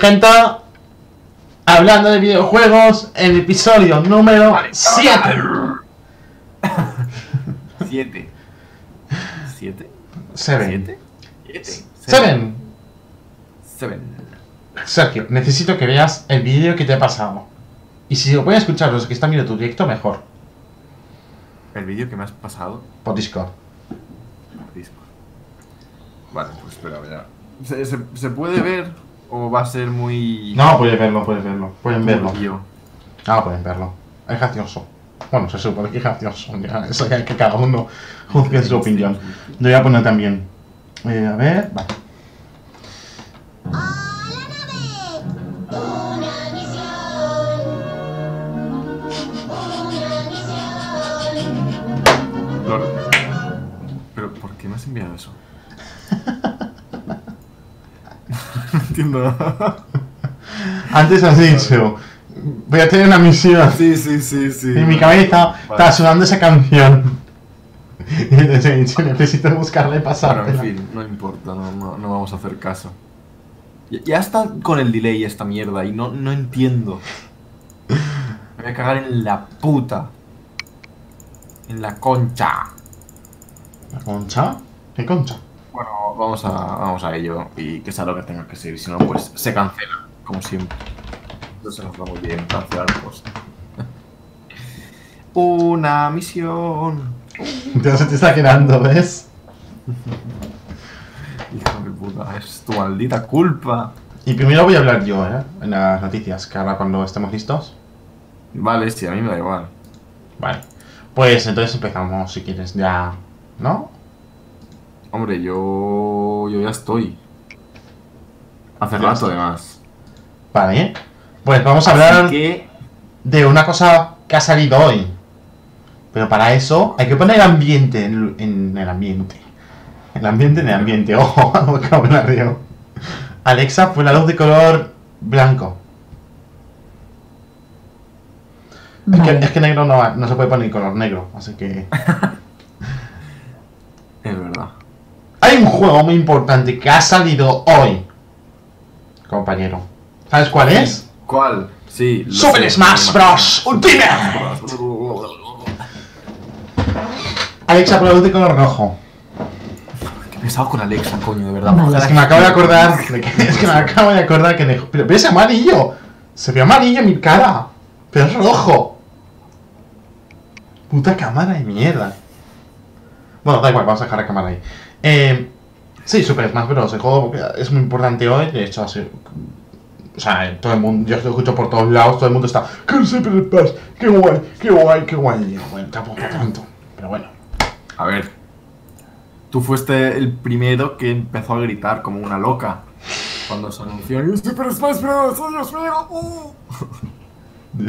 Gente, gente, hablando de videojuegos, el episodio número 7. Siete. ¿Siete? 7. ¿Siete? Siete. 7. Seven. Sergio, necesito que veas el vídeo que te he pasado. Y si lo pueden escuchar los que están viendo tu directo, mejor. El vídeo que me has pasado. Por Discord. Discord. Vale, pues espera, ya. ¿Se, se, se puede ver o va a ser muy. No, puedes verlo, puedes verlo. Pueden verlo. turbio? Ah, pueden verlo. Es gracioso. Bueno, se supone que es gracioso. Ya, eso ya que cada uno juzgue su opinión. Lo voy a poner también. Eh, a ver, vale. Una misión. Una misión. Lord. Pero, ¿por qué me has enviado eso? entiendo. Antes has dicho, voy a tener una misión. Sí, sí, sí, sí. En mi cabeza Vale. está sonando esa canción. Y entonces he dicho, necesito buscarla y pasarla. Bueno, en fin, no importa, no, no, no vamos a hacer caso. Ya, ya está con el delay esta mierda y no, no entiendo. Me voy a cagar en la puta. En la concha. ¿La concha? ¿Qué concha? Bueno, vamos a, vamos a ello y que sea lo que tenga que ser. Si no, pues se cancela, como siempre. Entonces nos va muy bien cancelar cosas. Una misión. Entonces te está quedando, ¿ves? Hijo de puta, es tu maldita culpa. Y primero voy a hablar yo, ¿eh? En las noticias, que ahora cuando estemos listos. Vale, sí, a mí me da igual. Vale. Pues entonces empezamos, si quieres, ya. ¿No? Hombre, yo. Yo ya estoy. Hace rato, está. además. Vale, ¿eh? Pues vamos a Así hablar que. de una cosa que ha salido hoy. Pero para eso hay que poner ambiente en, en el ambiente. El ambiente en el ambiente. Ojo, vocabulario. Alexa fue la luz de color blanco. Es, que, es que negro no, no se puede poner color negro, así que... Es verdad. Hay un juego muy importante que ha salido hoy, compañero. ¿Sabes cuál es? ¿Cuál? Sí. Super sé, Smash Bros. Ultimate. Alexa por la luz de color rojo. Qué pesado con Alexa, coño, de verdad. Es que me acabo de acordar. de que- es que me acabo de acordar que. de- pero, pero es amarillo. Se ve amarillo en mi cara. Pero es rojo. Puta cámara de mierda. Bueno, da igual, vamos a dejar la cámara ahí. Eh, sí, Super Smash Bros. El juego es muy importante hoy. De hecho, así. O sea, todo el mundo, yo lo escucho por todos lados, todo el mundo está. ¡Qué Super Smash! ¡Qué guay! ¡Qué guay! ¡Qué guay! Y yo, bueno, tampoco tanto. Pero bueno. A ver. Tú fuiste el primero que empezó a gritar como una loca. Cuando se anunció el Super Smash Bros. ¡Oh, Dios mío! ¡Uh!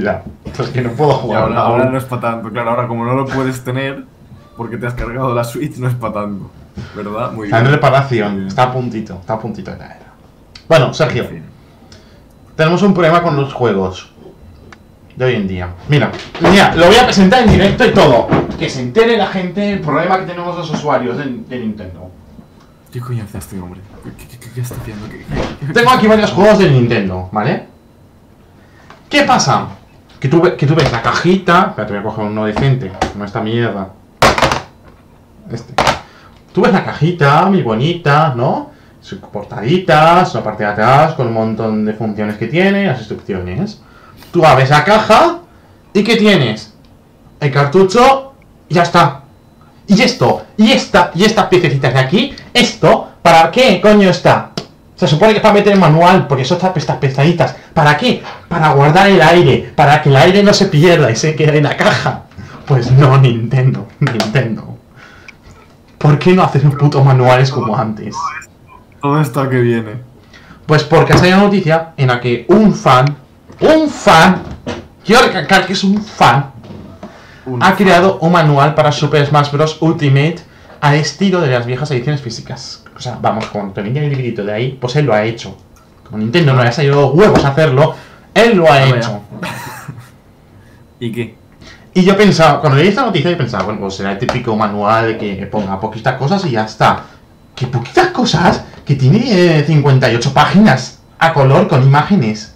Ya. Es que no puedo jugar. ahora, ahora no es para tanto. Claro, ahora como no lo puedes tener porque te has cargado la Switch, no es para tanto. ¿Verdad? Muy Está en bien. reparación, está a puntito, está a puntito de caer. Bueno, Sergio, En fin. tenemos un problema con los juegos de hoy en día. Mira, mira, lo voy a presentar en directo y todo. Que se entere la gente el problema que tenemos los usuarios de, de Nintendo. ¿Qué coño hace este hombre? ¿Qué, qué, qué- qué está haciendo? ¿Qué- qué- Tengo aquí varios juegos de Nintendo, ¿vale? ¿Qué pasa? Que tú, que tú ves la cajita. Espera, te voy a coger uno decente, no esta mierda. Este. Tú ves la cajita, muy bonita, ¿no? Su portadita, su parte de atrás, con un montón de funciones que tiene, las instrucciones. Tú abres la caja y ¿qué tienes? El cartucho y ya está. Y esto, y esta, y estas piececitas de aquí, esto, ¿para qué coño está? Se supone que es para meter el manual, porque son estas pestaditas. ¿Para qué? Para guardar el aire, para que el aire no se pierda y se quede en la caja. Pues no, Nintendo, Nintendo. ¿Por qué no haces un puto manuales como antes? Todo esto que viene. Pues porque ha salido una noticia en la que un fan, un fan, quiero recalcar que es un fan, Un- ha creado un manual para Super Smash Bros. Ultimate al estilo de las viejas ediciones físicas. O sea, vamos, con venía el librito de ahí, pues él lo ha hecho. Como Nintendo no le ha salido los huevos a hacerlo, él lo ha Ah, hecho. ¿Y qué? Y yo pensaba, cuando leí esta noticia, yo pensaba, bueno, pues será el típico manual que ponga poquitas cosas y ya está. ¿Qué poquitas cosas? Que tiene eh, 58 páginas. a color con imágenes.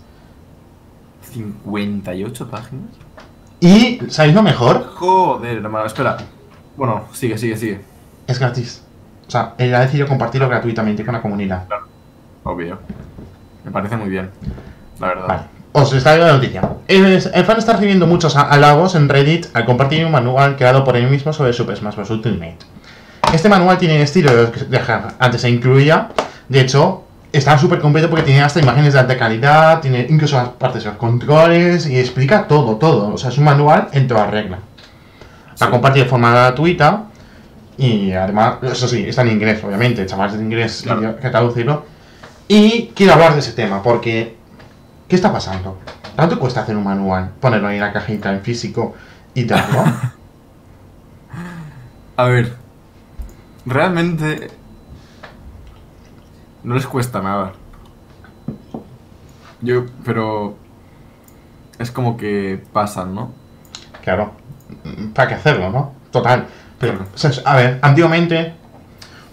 58 páginas. Y, ¿sabéis lo mejor? Joder, hermano, espera. Bueno, sigue, sigue, sigue. Es gratis. O sea, él ha decidido compartirlo gratuitamente con la comunidad. Obvio. Me parece muy bien. La verdad. Vale. Os está dando la noticia. El, fan está recibiendo muchos ha- halagos en Reddit al compartir un manual creado por él mismo sobre Super Smash Bros. Ultimate. Este manual tiene el estilo de los que antes se incluía. De hecho, está súper completo porque tiene hasta imágenes de alta calidad, tiene incluso las partes de los controles y explica todo, todo. O sea, es un manual en toda regla. La Sí. compartir de forma gratuita y además, eso sí, está en inglés, obviamente, chavales de inglés Claro. que traducirlo. Y quiero hablar de ese tema porque, ¿qué está pasando? ¿Cuánto cuesta hacer un manual? Ponerlo ahí en la cajita en físico y darlo. A ver. Realmente. No les cuesta nada. Yo, pero. Es como que pasan, ¿no? claro, ¿para qué hacerlo, no? Total. Pero, Claro. o sea, a ver, antiguamente,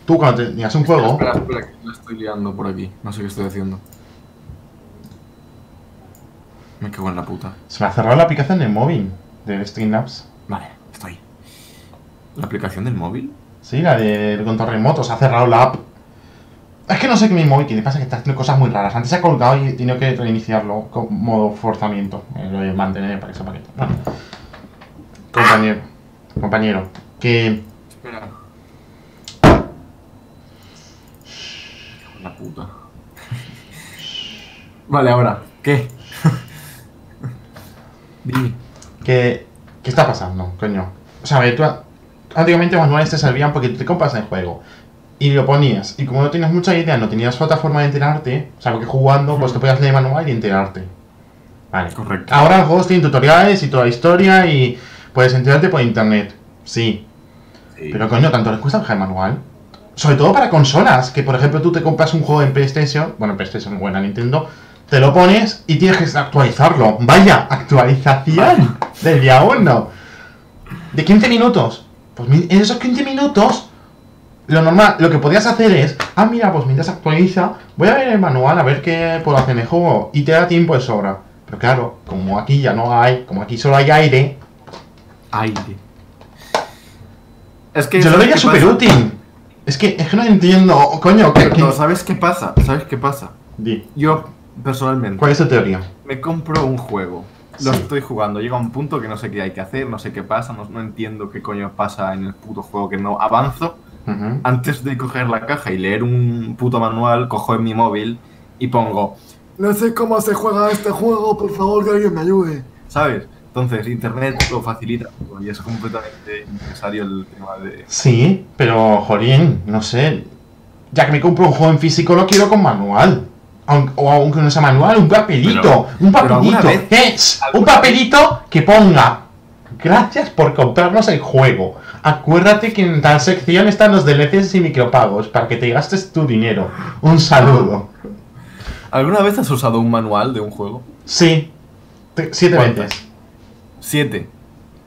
tú cuando tenías un juego, Espera, espera, que la estoy liando por aquí. No sé qué estoy haciendo. Me cago en la puta. se me ha cerrado la aplicación de móvil de Streamlabs. Vale, estoy. ¿La aplicación del móvil? Sí, la del control remoto, se ha cerrado la app. Es que no sé qué mi móvil tiene, pasa que está haciendo cosas muy raras. Antes se ha colgado y he tenido que reiniciarlo con modo forzamiento. Eh, lo de mantener para que sepa que. Bueno. Compañero, compañero, que. Espera. La puta. vale, ahora. ¿Qué? Dime. que ¿Qué está pasando, coño? O sea, tú. Antiguamente los manuales te servían porque tú te compras el juego. Y lo ponías. Y como no tenías mucha idea, no tenías otra forma de enterarte. O sea, porque jugando, pues te podías leer el manual y enterarte. Vale. Correcto. Ahora los juegos tienen tutoriales y toda la historia y puedes enterarte por internet. Sí. Sí. Pero coño, ¿tanto les cuesta bajar el manual? Sobre todo para consolas, que por ejemplo tú te compras un juego en PlayStation, bueno, en PlayStation, buena Nintendo, te lo pones y tienes que actualizarlo. Vaya, actualización del día 1. De 15 minutos. Pues mi- en esos 15 minutos, lo normal, lo que podías hacer es, ah, mira, pues mientras actualiza, voy a ver el manual a ver qué puedo hacer en el juego. Y te da tiempo de sobra. Pero claro, como aquí ya no hay, como aquí solo hay aire, Aire. Es que. yo lo ¿sabes veía súper útil. Es que, es que no entiendo, coño, ¿qué, qué- No, ¿sabes qué pasa? ¿Sabes qué pasa? Di, Yo, personalmente, ¿Cuál es tu teoría? me compro un juego. Lo Sí. estoy jugando. Llega un punto que no sé qué hay que hacer, no sé qué pasa, no, no entiendo qué coño pasa en el puto juego que no avanzo. Ujú. Antes de coger la caja y leer un puto manual, cojo en mi móvil y pongo. No sé cómo se juega este juego, por favor que alguien me ayude. ¿Sabes? Entonces, internet lo facilita y es completamente innecesario el tema de. Sí, pero, jolín, no sé. Ya que me compro un juego en físico, lo quiero con manual. Aun- o aunque no sea manual, un papelito. Pero- un papelito. vez- ¡Eh! Un papelito que ponga. Gracias por comprarnos el juego. Acuérdate que en tal sección están los DLCs y micropagos para que te gastes tu dinero. Un saludo. ¿Alguna vez has usado un manual de un juego? Sí. Te- siete ¿Cuántas? veces. Siete.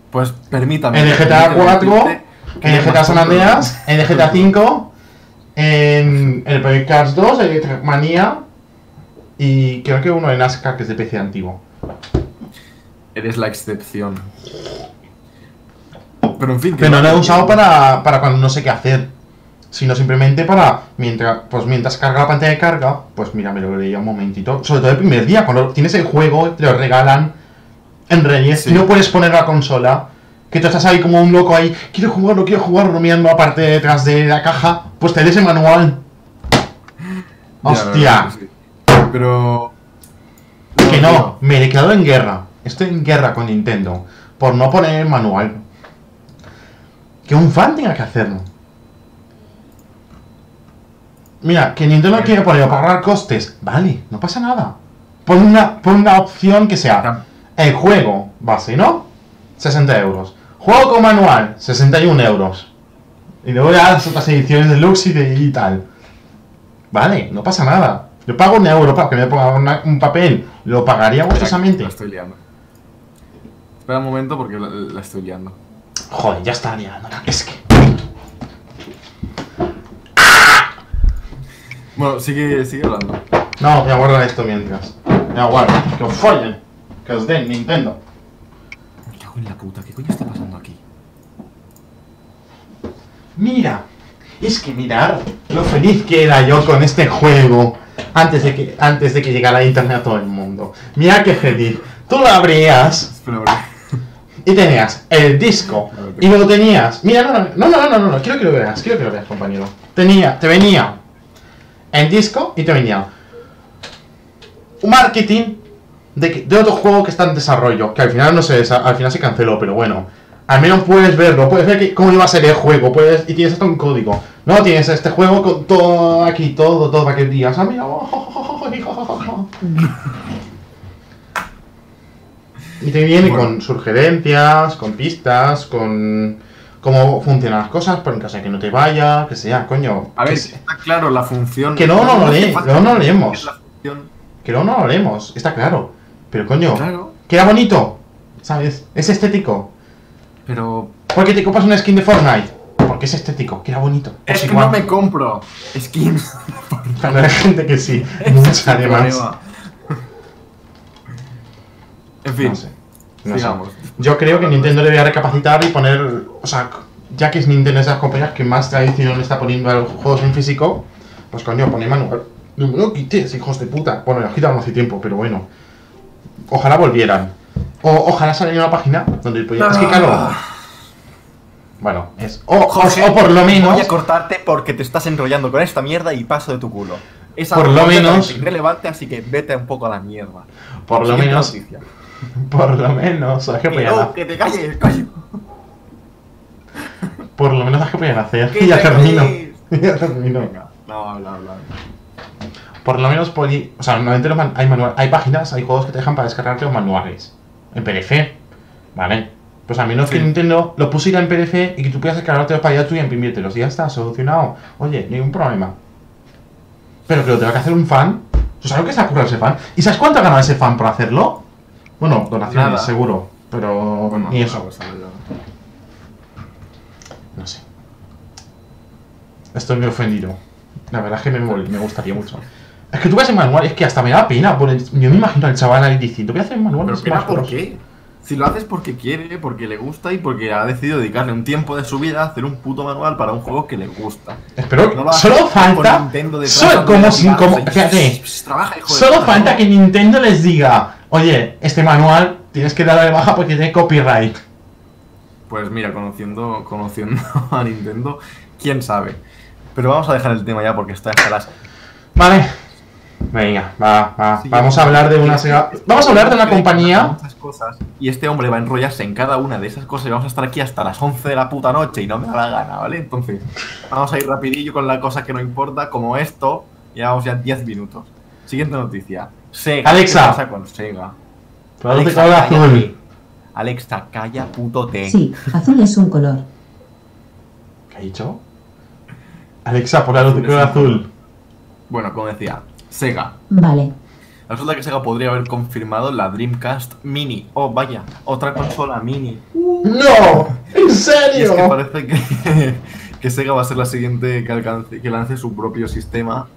Pues permítame. En el GTA permíteme 4, decirte que en el GTA San Andreas, en el GTA 5, en el Project Cars 2, el Trackmania y creo que uno en NASCAR que es de PC antiguo. Eres la excepción. Pero en fin. que Pero no lo he usado para, para cuando no sé qué hacer, sino simplemente para mientras pues mientras carga la pantalla de carga, pues mira, me lo leía un momentito. Sobre todo el primer día, cuando tienes el juego, te lo regalan en Reyes Sí. y no puedes poner la consola. Que tú estás ahí como un loco ahí, quiero jugarlo, quiero jugarlo, mirando aparte detrás de la caja, pues te lees el manual. Ya, Hostia, sí. Pero. que no, tío. me he declarado en guerra. Estoy en guerra con Nintendo por no poner el manual. Que un fan tenga que hacerlo. Mira, que Nintendo no quiere ponerlo para ahorrar costes. Vale, no pasa nada. Pon una, pon una opción que sea el juego base, ¿no? 60 euros. Juego con manual, 61 euros. Y luego ya las otras ediciones deluxe y, de, y tal. Vale, no pasa nada. Yo pago un euro para que me ponga una- un papel. Lo pagaría gustosamente. La estoy liando. Espera un momento porque la, la estoy liando. Joder, ya está liando. Es que. Bueno, sigue, sigue hablando. No, voy a guardar esto mientras. Voy a guardar. Que os follen. Que os den Nintendo. Me cago en la puta, ¿qué coño está pasando aquí? Mira, es que mirar lo feliz que era yo con este juego antes de que, antes de que llegara internet a todo el mundo. Mira qué feliz. Tú lo abrías y tenías el disco y luego tenías. Mira, no, no, no, no, no, no, quiero que lo veas, quiero que lo veas, compañero. Tenía, te venía el disco y te venía un marketing de, que- de otro juego que está en desarrollo, que al final no se, al final se canceló, pero bueno. Al menos puedes verlo, puedes ver que- cómo iba a ser el juego, puedes, y tienes hasta un código. No, tienes este juego con todo aquí, todo, todo para que digas, ah, mira, Y te viene Bueno. con sugerencias, con pistas, con cómo funcionan las cosas, por en caso de que no te vaya, que sea, coño. A ver, está claro la función. Que no, no lo lee, falta no, no lo leemos. que no, no lo leemos, está claro. Pero coño, Claro, que era bonito, ¿sabes? Es estético. pero. ¿Por qué te compras una skin de Fortnite? Porque es estético, que era bonito. Es Pues que igual. no me compro skins. Cuando hay gente que sí, mucha además. En fin, No sé. No sé. sigamos. Yo creo que Nintendo debería recapacitar y poner. O sea, ya que es Nintendo esas compañías que más tradición le está poniendo a los juegos en físico, pues coño, pone manual. No quites, hijos de puta. Bueno, lo quitaron hace tiempo, pero bueno. Ojalá volvieran. O ojalá saliera una página donde pudiera. Es que claro. Bueno, es. O, José, o por lo menos. Voy a cortarte porque te estás enrollando con esta mierda y paso de tu culo. Es Por lo menos- irrelevante, así que vete un poco a la mierda. Por lo menos. noticia. Por lo menos. ¿Sabes qué Que podían no, que te calles, coño. Por lo menos ¿sabes qué podían hacer? Que Y ya te termino. ya termino. Venga, no, habla, habla. Por lo menos poli- o sea, normalmente hay manual- hay páginas, hay juegos que te dejan para descargarte los manuales. En PDF. ¿Vale? Pues al menos que Sí. Nintendo lo pusiera en PDF y que tú puedas descargarte para allá tú y imprimírtelos. Y ya está, solucionado. Oye, ningún problema. Pero que lo tenga que hacer un fan. ¿Tú sabes lo que se ocurre ese fan? ¿Y sabes cuánto ha ganado ese fan por hacerlo? Bueno, donaciones, Nada. seguro. Pero Bueno, ni eso. a ver. No sé. Estoy muy ofendido. La verdad es que me, me gustaría mucho. Es que tú ves el manual, es que hasta me da pena. Por el- yo me imagino al chaval ahí diciendo, voy a hacer el manual. Pero pena por grosso". qué? Si lo haces porque quiere, porque le gusta y porque ha decidido dedicarle un tiempo de su vida a hacer un puto manual para un juego que le gusta. Espero No solo falta. Nintendo detrás solo- como fíjate, trabaja, hijo de solo falta que Nintendo les diga, oye, este manual tienes que darle de baja porque tiene copyright. Pues mira, conociendo, conociendo a Nintendo, quién sabe. Pero vamos a dejar el tema ya porque está hasta las. Vale. Venga, va, va. Sí, Vamos a hablar de una Sega- Vamos a hablar de una compañía. muchas cosas, y este hombre va a enrollarse en cada una de esas cosas y vamos a estar aquí hasta las 11 de la puta noche y no me da la gana, ¿vale? Entonces, vamos a ir rapidillo con la cosa que no importa, como esto. Llevamos ya 10 minutos. Siguiente noticia. Sega. Alexa. ¿Qué pasa con Sega? Alexa, azul. Alexa, calla puto T. Sí, azul es un color. ¿Qué ha dicho? Alexa, por la luz de color azul. Bueno, como decía, Sega. Vale. Resulta que Sega podría haber confirmado la Dreamcast Mini. Oh, vaya, otra consola mini. ¡No! ¿En Y es serio? que parece que, que Sega va a ser la siguiente que, alcance, que lance su propio sistema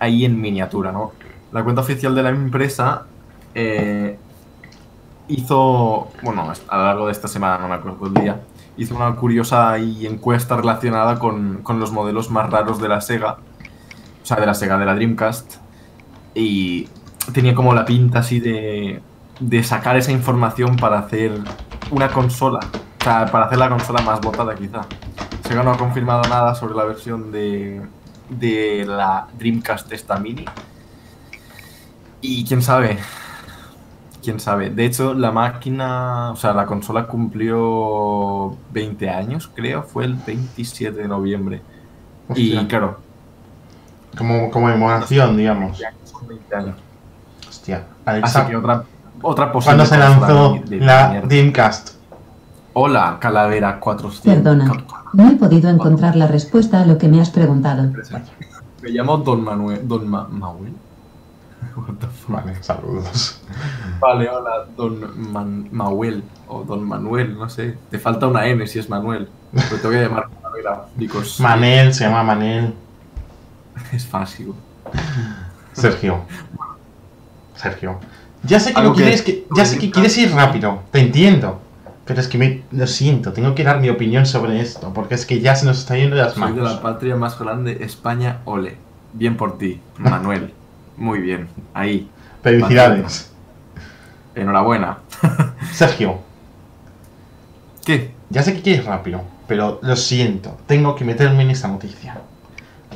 ahí en miniatura, ¿no? La cuenta oficial de la empresa eh, hizo, bueno, a lo largo de esta semana, no me acuerdo el día, hizo una curiosa y encuesta relacionada con, con los modelos más raros de la Sega, o sea, de la Sega, de la Dreamcast, y tenía como la pinta así de, de sacar esa información para hacer una consola, o sea, para hacer la consola más votada quizá. Sega no ha confirmado nada sobre la versión de, de la Dreamcast esta mini. Y quién sabe, quién sabe. De hecho, la máquina, o sea, la consola cumplió 20 años, creo, fue el 27 de noviembre. Y claro, Como, como emoción, digamos. ya son 20 años. Hostia. Así Alexa, que otra, otra posible ¿cuándo se lanzó de- de la mierda. Dreamcast? Hola, Calavera 400. Perdona. No he podido encontrar la respuesta a lo que me has preguntado. Me llamo Don Manuel. Don Ma Manuel. What the fuck? Vale, saludos. Vale, hola, Don Man Manuel. O Don Manuel, no sé. Te falta una N si es Manuel. Pero te voy a llamar Calavera. because Manel, se llama Manel. Es fácil. Sergio. Sergio. Ya sé que no que- quieres que, ya sé que quieres ir rápido, te entiendo. Pero es que me, lo siento, tengo que dar mi opinión sobre esto, porque es que ya se nos está yendo de las Soy de la manos. patria más grande, España, ole. Bien por ti, Manuel. Muy bien, ahí. Felicidades. Enhorabuena. Sergio, ¿Qué? ya sé que quieres rápido, pero lo siento, tengo que meterme en esta noticia.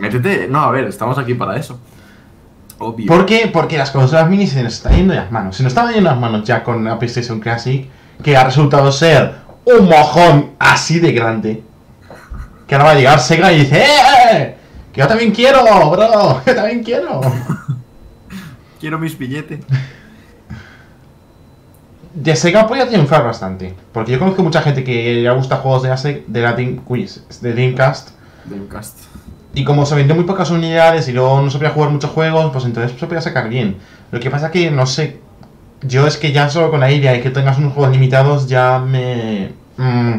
Métete. No, a ver, estamos aquí para eso. Obvio. ¿Por qué? Porque las consolas mini se nos están yendo de las manos. Se nos estaban yendo las manos ya con la PlayStation Classic, que ha resultado ser un mojón así de grande. Que ahora va a llegar Sega y dice ¡Eh! Que yo también quiero, bro. Yo también quiero. Quiero mis billetes. De Sega podría triunfar bastante. Porque yo conozco mucha gente que le gusta juegos de la, de la Dream- de Dreamcast. Dreamcast. Y como se vendió muy pocas unidades y luego no se podía jugar muchos juegos, pues entonces se podía sacar bien. Lo que pasa que, no sé, yo es que ya solo con la idea de que tengas unos juegos limitados ya me... mm,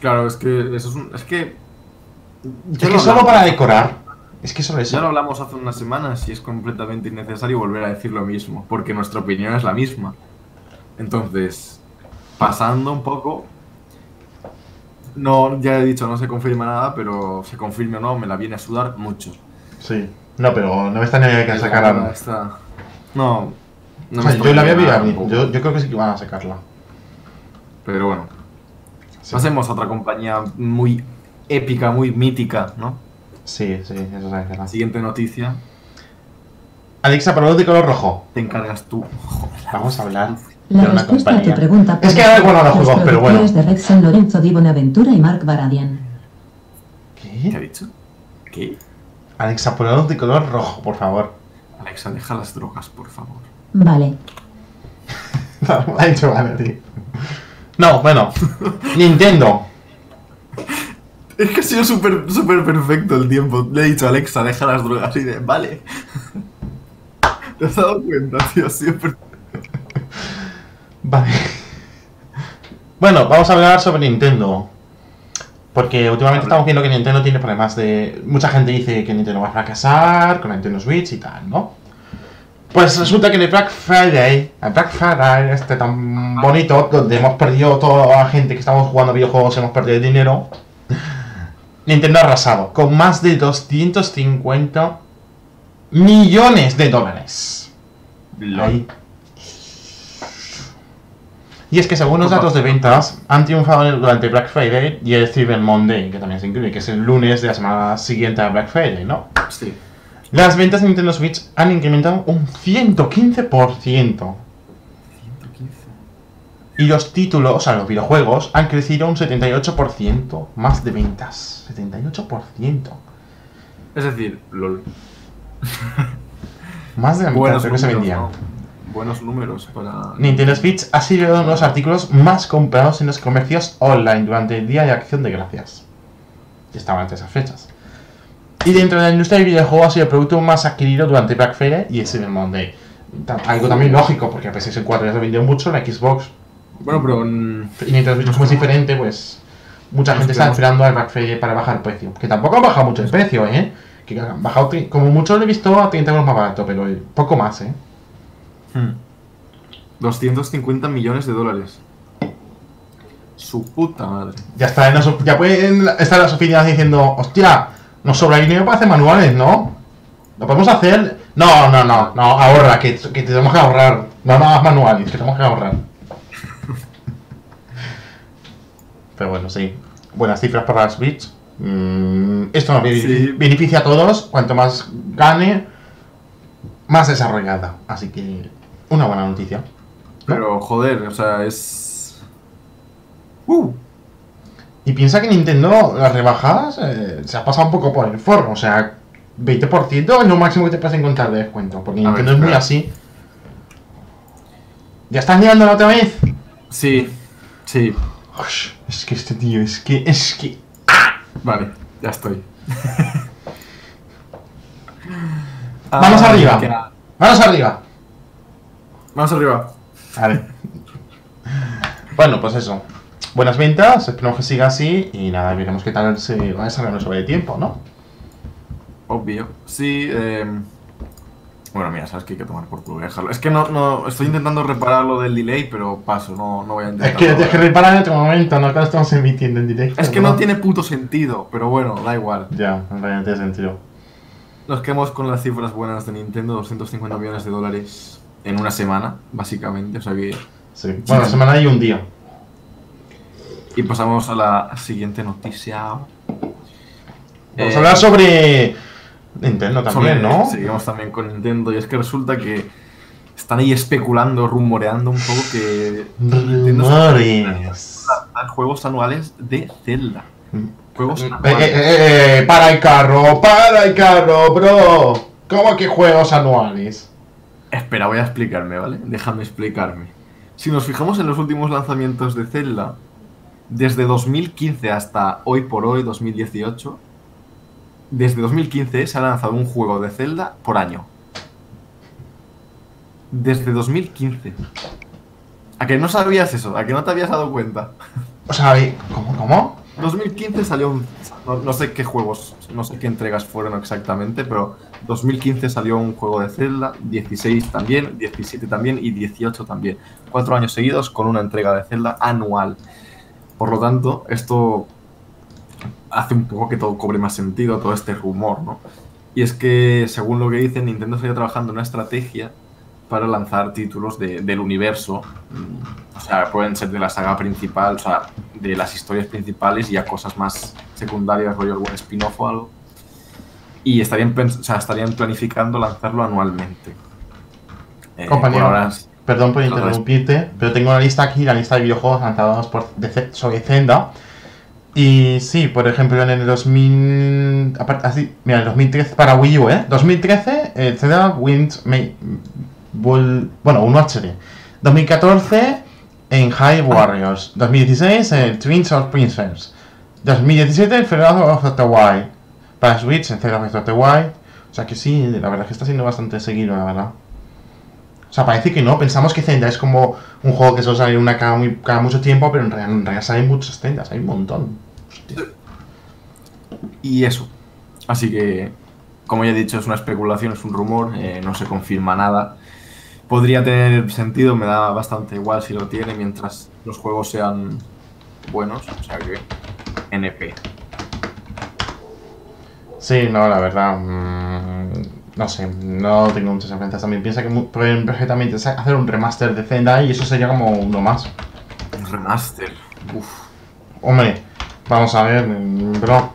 Claro, es que eso es un. Es que. es Ya que lo solo para decorar. Es que solo Ya eso. lo hablamos hace unas semanas y es completamente innecesario volver a decir lo mismo, porque nuestra opinión es la misma. Entonces, pasando un poco, no, ya he dicho, no se confirma nada, pero se confirme o no, me la viene a sudar mucho. Sí. No, pero no me está ni que sacaran. verdad está- No, no O me sea, yo la visto, tampoco. yo, yo creo que sí que van a sacarla. Pero bueno, Sí. pasemos a otra compañía muy épica, muy mítica, ¿no? Sí, sí, eso sabes. La siguiente noticia, Alexa, para de color rojo. te encargas tú. Joder, Vamos a hablar La de una respuesta a tu pregunta Es que ser bueno los los juegos, pero bueno. de Red San Lorenzo di Bonaventura y Mark Baradian. ¿Qué ha ¿Qué? dicho? ¿Qué? Alexa, por de color rojo, por favor. Alexa, deja las drogas, por favor. Vale. ha dicho vale, tío. No, bueno. Nintendo. Es que ha sido súper súper perfecto el tiempo. Le he dicho a Alexa, deja las drogas y de, vale. ¿Te has dado cuenta, tío? Ha sido per- Vale. Bueno, vamos a hablar sobre Nintendo. Porque últimamente estamos viendo que Nintendo tiene problemas de... Mucha gente dice que Nintendo va a fracasar con la Nintendo Switch y tal, ¿no? Pues resulta que en el Black Friday, el Black Friday este tan bonito, donde hemos perdido toda la gente que estamos jugando videojuegos, hemos perdido dinero, Nintendo ha arrasado con más de 250 millones de dólares. Ahí. Y es que según los datos de ventas, han triunfado durante Black Friday y el Cyber Monday, que también se incluye, que es el lunes de la semana siguiente a Black Friday, ¿no? Sí. Las ventas de Nintendo Switch han incrementado un 115%. 115. Y los títulos, o sea, los videojuegos, han crecido un 78% más de ventas. 78%. Es decir, lol. Más de la mitad de lo que se. ¿no? Buenos números para... Nintendo Switch ha sido uno de los artículos más comprados en los comercios online durante el Día de Acción de Gracias. Y estaban entre esas fechas. Y dentro de la industria del videojuego ha sido el producto más adquirido durante Black Friday y el Cyber Monday. Algo también lógico, porque la PlayStation 4 ya se vendió mucho, la Xbox Bueno, pero... y Nintendo Switch es diferente, pues mucha gente está esperando al Black Friday para bajar el precio. Que tampoco ha bajado mucho el precio, ¿eh? Que ha bajado, como mucho lo he visto a 30 euros más barato, pero poco más, ¿eh? Hmm. 250 millones de dólares. Su puta madre. Ya está, en las ya pueden estar las oficinas diciendo, hostia, nos sobra dinero para hacer manuales, ¿no? ¿Lo podemos hacer? No, no, no, no, ahorra, que, que tenemos que ahorrar. No, no hagas manuales, que tenemos que ahorrar. Pero bueno, sí. Buenas cifras para la Switch. Mm, esto nos Sí. beneficia a todos. Cuanto más gane, más desarrollada. Así que, una buena noticia. Pero, joder, o sea, es... Uh, Y piensa que Nintendo, las rebajadas, eh, se ha pasado un poco por el forro. O sea, 20% es lo máximo que te puedes encontrar de descuento. Porque A Nintendo ver, es muy así. ¿Ya estás liando la otra vez? sí, sí. Es que este tío, es que, es que... Vale, ya estoy. Vamos Ah, arriba. ¡Vamos arriba! Vamos arriba. Vale. bueno, pues eso. Buenas ventas, esperemos que siga así. Y nada, veremos qué tal se va desarrollando sobre el tiempo, ¿no? Obvio. Sí, eh, Bueno, mira, sabes que hay que tomar por culo, a dejarlo. Es que no, no, estoy intentando reparar lo del delay, pero paso, no, no voy a intentar. Es que tienes que reparar en otro momento, no que lo estamos emitiendo en directo. Es que no tiene puto sentido, pero bueno, da igual. Ya, en realidad tiene sentido. Nos quedamos con las cifras buenas de Nintendo, 250 millones de dólares en una semana, básicamente. O sea que. Sí. Bueno, semana y un día. Y pasamos a la siguiente noticia. Vamos Eh, a hablar sobre Nintendo también, sobre- ¿no? Seguimos también con Nintendo. Y es que resulta que están ahí especulando, rumoreando un poco que Rumores. juegos anuales de Zelda. Juegos Eh, eh, anuales. eh, eh, para el carro, para el carro, bro. ¿Cómo que juegos anuales? Espera, voy a explicarme, ¿vale? Déjame explicarme. Si nos fijamos en los últimos lanzamientos de Zelda, desde 2015 hasta hoy por hoy, 2018, desde 2015 se ha lanzado un juego de Zelda por año. Desde 2015. ¿A que no sabías eso? ¿A que no te habías dado cuenta? O sea, ¿cómo, cómo? 2015 salió un... No, no sé qué juegos, no sé qué entregas fueron exactamente, pero 2015 salió un juego de Zelda, 16 también, 17 también y 18 también. Cuatro años seguidos con una entrega de Zelda anual. Por lo tanto, esto hace un poco que todo cobre más sentido, todo este rumor, ¿no? Y es que, según lo que dicen, Nintendo está trabajando en una estrategia para lanzar títulos de- del universo. mm, O sea, pueden ser de la saga principal, o sea, de las historias principales y a cosas más secundarias, rollo algún spin-off o algo. Y estarían, o sea, estarían planificando lanzarlo anualmente. Eh, Compañero. por ahora es- Perdón por interrumpirte, pero tengo una lista aquí, la lista de videojuegos lanzados por, sobre Zelda. Y sí, por ejemplo, en el 2000. aparte- Así, mira, el 2013 para Wii U, ¿eh? 2013, el Zelda Wind. Bueno, 1 HD. 2014, en High Warriors. 2016, el Twins of Princess. 2017, el Federado of the Wild. Para Switch, el Zelda of the Wild. O sea que sí, la verdad es que está siendo bastante seguido, la verdad. O sea, parece que no. Pensamos que Zelda es como un juego que suele salir una cada, cada mucho tiempo, pero en realidad, en realidad salen muchas Zeldas, hay un montón. Hostia. Y eso. Así que, como ya he dicho, es una especulación, es un rumor, eh, no se confirma nada. Podría tener sentido, me da bastante igual si lo tiene, mientras los juegos sean buenos. O sea que, NP. Sí, no, la verdad. mm, no sé, no tengo muchas referencias. También piensa que pueden perfectamente hacer un remaster de Zelda y eso sería como uno más. Un remaster. Uf. Hombre, vamos a ver, mm, bro.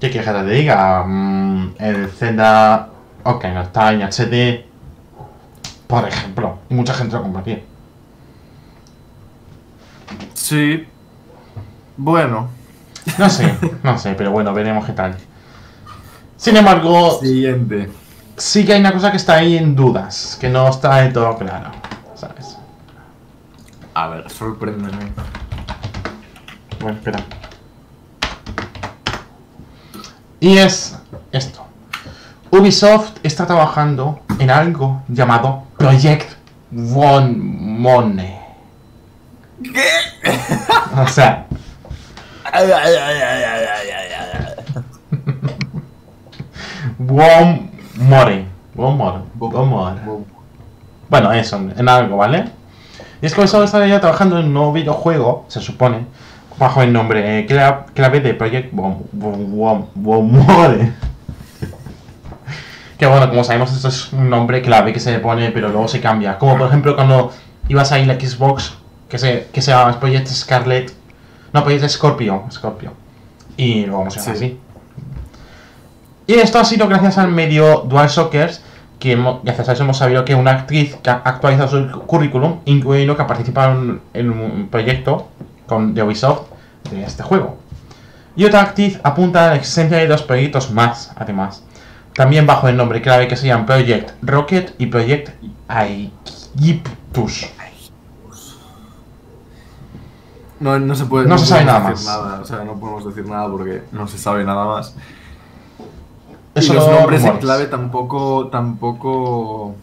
¿Qué quieres que te diga? Mm, el Zelda. Ok, no está en HD. Por ejemplo, y mucha gente lo compraría. Sí. Bueno. No sé, no sé, pero bueno, veremos qué tal. Sin embargo, Siguiente. sí que hay una cosa que está ahí en dudas, que no está de todo claro, ¿sabes? A ver, sorpréndeme. Bueno, espera. Y es esto. Ubisoft está trabajando en algo llamado Project One Money. ¿Qué? O sea, One More. One More. One More. Bueno, eso, en algo, ¿vale? Y es que Ubisoft está ya trabajando en un nuevo videojuego, se supone, bajo el nombre eh, cla- clave de Project One More. Que bueno, como sabemos, esto es un nombre clave que se le pone, pero luego se cambia. Como por ejemplo cuando ibas a ir a Xbox, que se, que se llama Project Scarlet. No, Project Scorpio. Scorpio. Y luego vamos a llamar Sí. así. Y esto ha sido gracias al medio DualShockers, que hemos- gracias a eso hemos sabido que una actriz que ha actualizado su currículum, incluyendo que ha participado en, en un proyecto con, de Ubisoft de este juego. Y otra actriz apunta a la existencia de dos proyectos más, además. También bajo el nombre clave que se llaman Project Rocket y Project Aegyptus. No, no se puede. No se sabe nada decir más. nada, O sea, no podemos decir nada porque no se sabe nada más. Eso y los no nombres en clave tampoco, tampoco,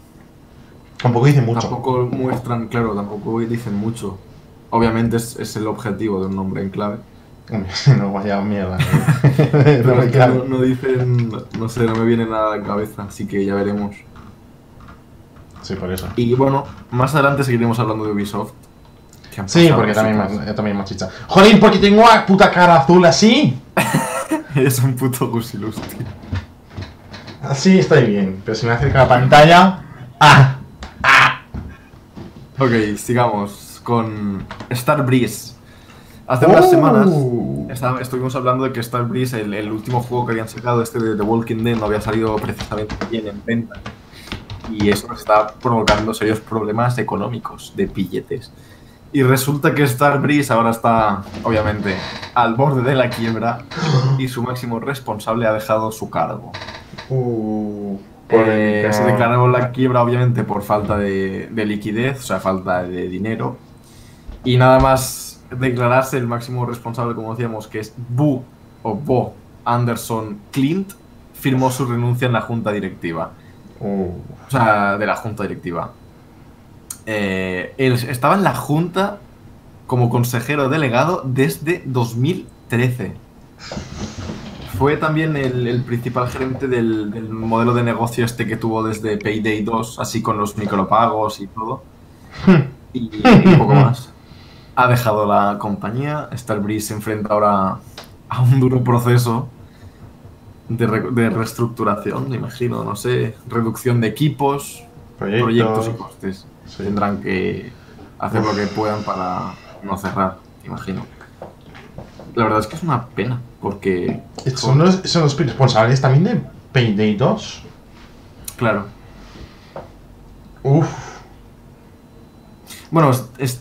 Tampoco dice mucho. tampoco muestran, claro, tampoco dicen mucho. Obviamente es, es el objetivo de un nombre en clave, no vaya mierda. ¿eh? no me no, no dicen, no sé, no me viene nada a la cabeza, así que ya veremos. Sí, por eso. Y bueno, más adelante seguiremos hablando de Ubisoft. Sí, porque también, me- también machicha. Joder, ¿por qué tengo la puta cara azul así? Eres un puto gusilus, tío. Así estoy bien, pero si me acerco a la pantalla... ¡Ah! Ok, sigamos con Star Breeze. Hace unas semanas Uh. estaba- estuvimos hablando de que Star Breeze, el, el último juego que habían sacado, este de The Walking Dead, no había salido precisamente bien en venta. Y eso nos está provocando serios problemas económicos de billetes. Y resulta que Star Breeze ahora está, obviamente, al borde de la quiebra y su máximo responsable ha dejado su cargo. Uh, Eh, se declaró la quiebra obviamente por falta de, de liquidez, o sea, falta de dinero. Y nada más declararse el máximo responsable, como decíamos, que es Bu o Bo Anderson Clint, firmó su renuncia en la junta directiva. Uh, O sea, de la junta directiva. Eh, él estaba en la junta como consejero delegado desde 2013. Fue también el, el principal gerente del, del modelo de negocio este que tuvo desde Payday 2, así con los micropagos y todo. Y, y un poco más. Ha dejado la compañía. Starbreeze se enfrenta ahora a un duro proceso de, re- de reestructuración, me imagino, no sé, reducción de equipos, proyectos. proyectos y costes. Sí. Tendrán que hacer lo que puedan para no cerrar, imagino. La verdad es que es una pena, porque... Son los, son los responsables también de Payday 2. Claro. Uf. Bueno,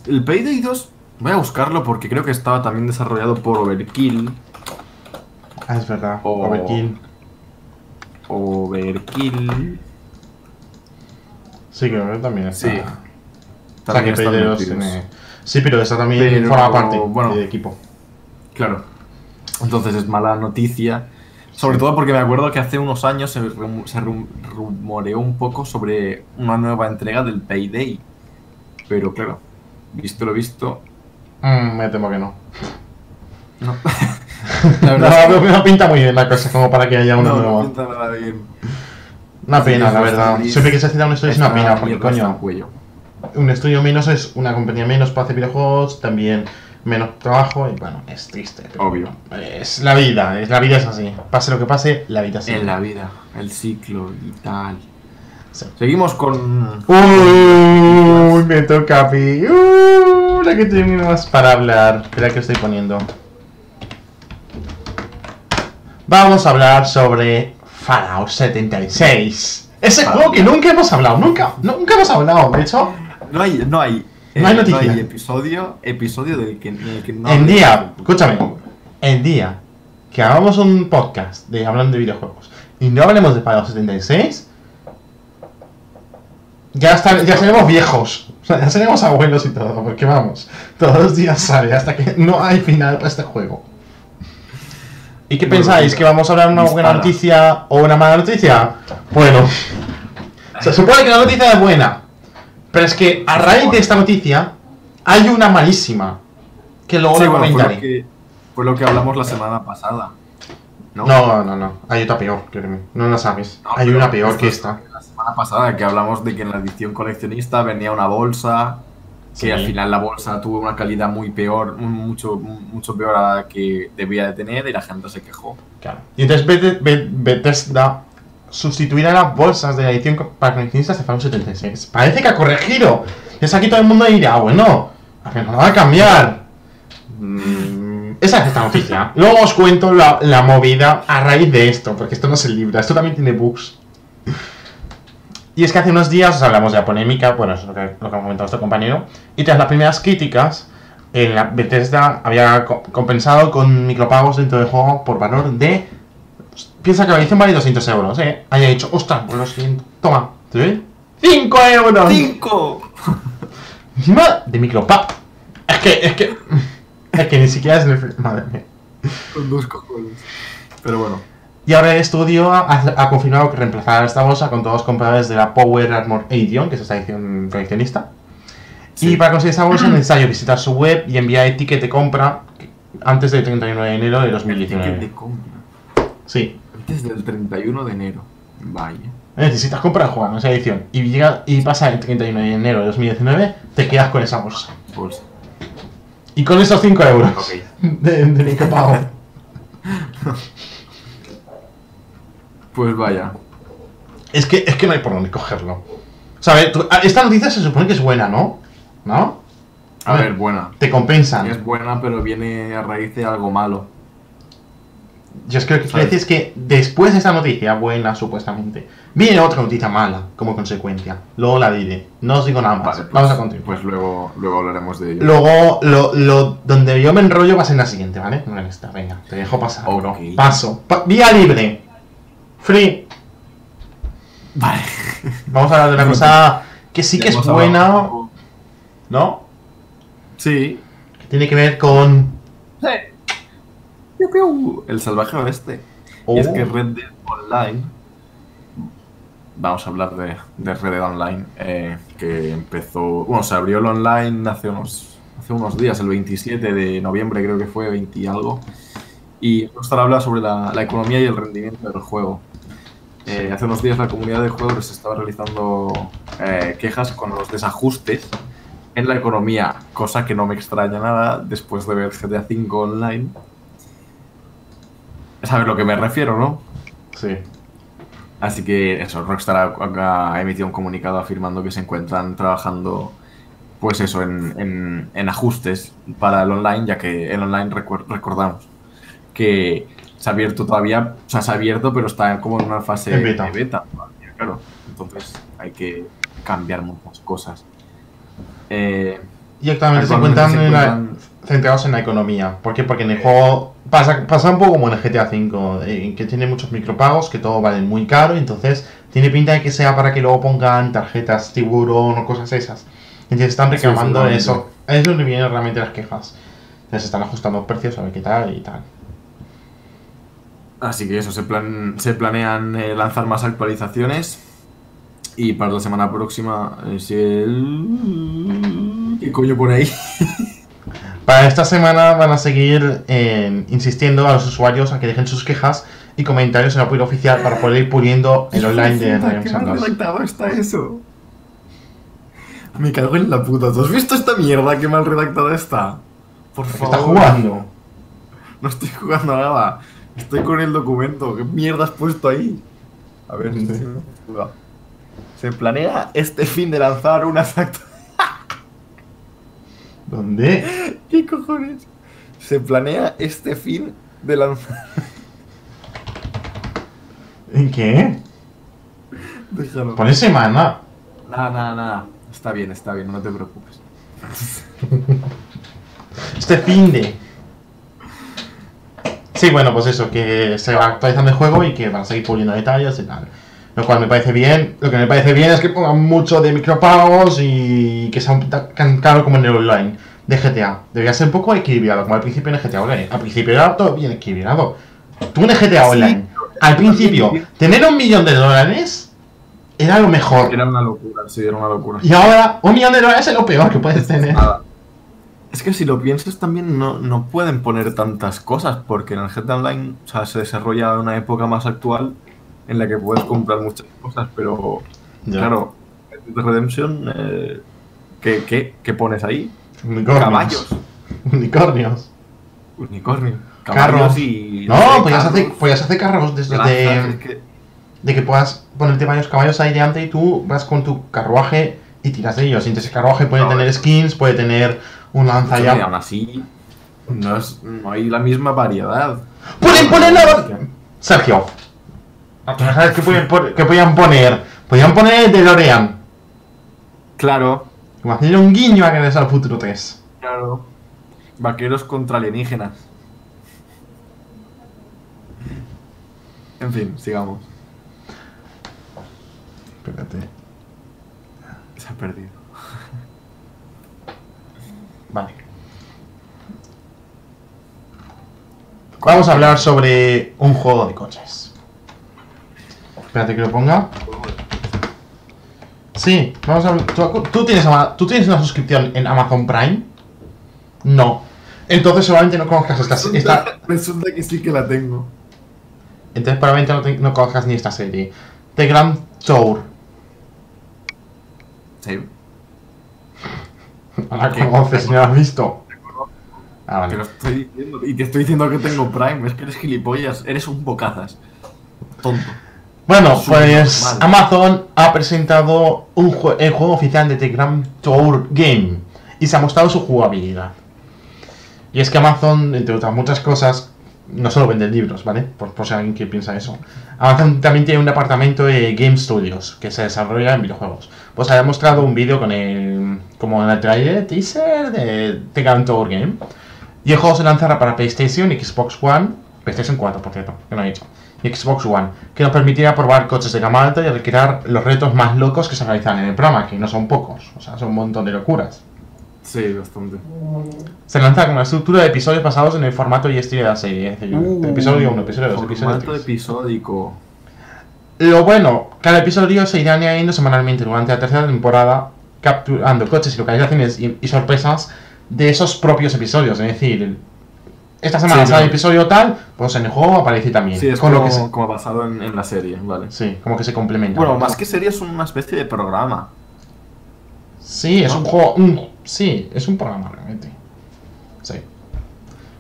el Payday 2, voy a buscarlo porque creo que estaba también desarrollado por Overkill. Ah, es verdad. O- Overkill. Overkill... Sí, creo que también está. Sí. O sea, que También están Payday 2 metidos. tiene... Sí, pero esta también Pero, forma parte bueno. del equipo. Claro. Entonces es mala noticia. Sobre todo porque me acuerdo que hace unos años se, rum- se rum- rumoreó un poco sobre una nueva entrega del Payday. Pero claro, visto lo visto, Mm, me temo que no. no. No, es no pinta muy bien la cosa como para que haya una no, no nueva. pinta nada bien. Una pena, Sí, la es verdad. Siempre que se cita un estudio es una pena, porque coño, cuello. un estudio menos es una compañía menos para hacer videojuegos, también menos trabajo y bueno, es triste. Obvio. Es la vida, es, la vida es así. Pase lo que pase, la vida es así. En la vida, el ciclo y tal. Sí. Seguimos con. Uy, me toca a mí. La que tenemos para hablar. Espera que estoy poniendo. Vamos a hablar sobre Fallout 76. Ese Fallout. juego que nunca hemos hablado, nunca, nunca hemos hablado. De hecho, No hay, no hay. No hay eh, noticia. episodio, episodio del que, en el que no. el día, escúchame, el día que hagamos un podcast de hablando de videojuegos y no hablemos de Fallout 76, ya, está, ya seremos viejos. O sea, ya seremos abuelos y todo, porque vamos, todos los días sale hasta que no hay final para este juego. ¿Y qué pensáis? ¿Que vamos a hablar una buena noticia o una mala noticia? Bueno, se supone que la noticia es buena, pero es que a raíz de esta noticia hay una malísima, que luego Sí, lo bueno, fue comentaré. lo, que, fue lo que hablamos la semana pasada. ¿no? No, no, no. Hay otra peor, créeme. No la sabes. No, Hay una peor que es esta. Semana pasada que hablamos de que en la edición coleccionista venía una bolsa, que Sí. al final la bolsa tuvo una calidad muy peor, mucho, mucho peor a la que debía de tener y la gente se quejó. Claro. Y entonces Beth- Beth- Bethesda sustituirá las bolsas de la edición para coleccionistas de Fallout 76. Parece que ha corregido. Es aquí todo el mundo dirá, "Ah, bueno, a ver, no va a cambiar. Mm, esa es esta noticia. Luego os cuento la, la movida a raíz de esto, porque esto no es el libro, esto también tiene bugs. Y es que hace unos días os hablamos de la polémica, bueno, eso es lo que, lo que ha comentado nuestro compañero, y tras las primeras críticas, en la Bethesda había co- compensado con micropagos dentro del juego por valor de... Piensa que la edición vale 200 euros, ¿eh? Haya dicho, ostras, pues lo siento, toma, ¿te ves? ¡5 euros! ¡Cinco! Encima de micropago. Es que, es que... Es que ni siquiera es... el- Madre mía. Con dos cojones. Pero bueno. Y ahora el estudio ha, ha confirmado que reemplazará esta bolsa con todos los compradores de la Power Armor Edition, que es esta edición coleccionista. Sí. Y para conseguir esta bolsa es necesario visitar su web y enviar el ticket de compra, Antes del 31 de enero de El ticket de 2019. compra. Sí. Antes del 31 de enero. Vaya. Necesitas comprar en esa edición y, llega, y pasa el 31 de enero de 2019, te quedas con esa bolsa. Bolsa. Y con esos 5 euros Ok. de, de micropago. Pues vaya. Es que, es que no hay por dónde cogerlo. O sea, a ver, tú- a- esta noticia se supone que es buena, ¿no? ¿No? A ver, buena. Te compensan. Es buena, pero viene a raíz de algo malo. Yo es que lo que quiero ¿Sabes? decir es que después de esta noticia buena, supuestamente, viene otra noticia mala como consecuencia. Luego la diré. No os digo nada más. Vale, pues, Vamos a continuar. Pues luego, luego hablaremos de ello. Luego, lo, lo, donde yo me enrollo va a ser en la siguiente, ¿vale? No en esta, venga, te dejo pasar. Paso. Pa- vía libre. Free. Vale. Vamos a hablar de una cosa que sí que es buena. ¿no? Sí. Que tiene que ver con... El salvaje oeste. Oh, Y es que Red Dead Online. Vamos a hablar de, de Red Dead Online. eh, que empezó. Bueno, se abrió el online hace unos, hace unos días, el 27 de noviembre, creo que fue, 20 y algo. Y nos habla sobre la, la economía y el rendimiento del juego. Eh, hace unos días la comunidad de jugadores estaba realizando eh, quejas con los desajustes en la economía, cosa que no me extraña nada después de ver GTA V online. ¿Sabes a lo que me refiero, no? Sí. Así que eso, Rockstar ha, emitido un comunicado afirmando que se encuentran trabajando, pues eso, en, en- en ajustes para el online, ya que el online recordamos que se ha abierto todavía, o sea, se ha abierto, pero está como en una fase En beta. de beta, todavía, claro. Entonces hay que cambiar muchas cosas. Eh, Y actualmente se encuentran, se en la- centrados en la economía. ¿Por qué? Porque en el juego pasa, pasa un poco como en el GTA V, eh, que tiene muchos micropagos, que todo vale muy caro, entonces tiene pinta de que sea para que luego pongan tarjetas tiburón o cosas esas. Entonces están reclamando eso. Es donde vienen realmente las quejas. Entonces están ajustando precios a ver qué tal y tal. Así que eso, se, plan, se planean eh, lanzar más actualizaciones. Y para la semana próxima, si el... ¿Qué coño por ahí? Para esta semana van a seguir eh, insistiendo a los usuarios a que dejen sus quejas y comentarios en la página oficial para poder ir puliendo el online de Ryan ¿Qué mal Sanders. redactado está eso? Me cago en la puta. ¿Tú has visto esta mierda? ¿Qué mal redactada está? Por ¿Qué favor. está jugando? No estoy jugando a nada. Estoy con el documento. ¿Qué mierda has puesto ahí? A ver, Sí. juega. Se planea este fin de lanzar unas act- ¿Dónde? ¿Qué cojones? Se planea este fin de lanzar. ¿En qué? Déjalo. Pone semana. Nada, nada, nada. Está bien, está bien, no te preocupes. Este fin de. Sí, bueno, pues eso, que se va actualizando el juego y que van a seguir puliendo detalles y tal. Lo cual me parece bien. Lo que me parece bien es que pongan mucho de micropagos y que sea tan caro como en el online de GTA. Debería ser un poco equilibrado, como al principio en el GTA Online. Al principio era todo bien equilibrado. Tú en el GTA Sí, Online, al principio, tener un millón de dólares era lo mejor. Era una locura, sí, era una locura. Y ahora, un millón de dólares es lo peor que puedes tener. Nada. Es que si lo piensas también no, no pueden poner tantas cosas porque en el GTA Online o sea, se desarrolla una época más actual en la que puedes comprar muchas cosas, pero Ya. claro, Redemption, eh, ¿qué, qué, qué pones ahí? Unicornios. Caballos, Unicornios. unicornio, Carros. y... No, carros, hacer, podías hacer carros desde de, que- de que puedas ponerte varios caballos ahí delante y tú vas con tu carruaje y tiras de ellos. Y entonces ese carruaje puede No, tener skins, puede tener un y aún lanzallamas. así no, es, no hay la misma variedad. ¡Pueden poner la... Sergio. ¿tú no ¿Sabes qué podían, pon- qué podían poner? Podían poner el DeLorean. Claro, hacerle un guiño a que es al futuro 3. claro. Vaqueros contra alienígenas. En fin, sigamos. Espérate. Se ha perdido. Vale. Vamos a hablar sobre un juego de coches. Espérate que lo ponga. Sí, vamos a ¿Tú, tú tienes, ama- ¿Tú tienes una suscripción en Amazon Prime? No. Entonces seguramente no conozcas esta, esta Resulta que sí que la tengo. entonces probablemente no, te- no conozcas ni esta serie. The Grand Tour. Sí. No la ¿Qué? conoces, ni la has visto. Ah, Te lo estoy diciendo. Y te estoy diciendo que tengo Prime. Es que eres gilipollas. Eres un bocazas. Tonto. Bueno, pues normal. Amazon ha presentado un jue- el juego oficial de The Grand Tour Game y se ha mostrado su jugabilidad. Y es que Amazon, entre otras muchas cosas, no solo vende libros, ¿vale? Por, por si alguien que piensa eso. Amazon también tiene un departamento de Game Studios que se desarrolla en videojuegos. Pues ha mostrado un vídeo con el. como en el trailer teaser de The Grand Tour Game. Y el juego se lanzará para PlayStation y Xbox One, PlayStation 4 por cierto, que no he dicho, y Xbox One, que nos permitirá probar coches de gama alta y recrear los retos más locos que se realizan en el programa, que no son pocos, o sea, son un montón de locuras. Sí, bastante. Se lanza con una estructura de episodios basados en el formato y estilo de la serie, es decir, episodio 1, episodio 2, episodio Formato 3. episódico. Lo bueno, cada episodio se irá añadiendo semanalmente durante la tercera temporada, capturando coches y localizaciones y, y sorpresas de esos propios episodios. Es decir, esta semana Sí, sale el episodio tal, pues en el juego aparece también. Sí, es con como, lo que se, como basado en, en la serie, vale. sí, como que se complementa. Bueno, más que serie es una especie de programa. Sí, es un juego. un- sí, es un programa realmente. Sí.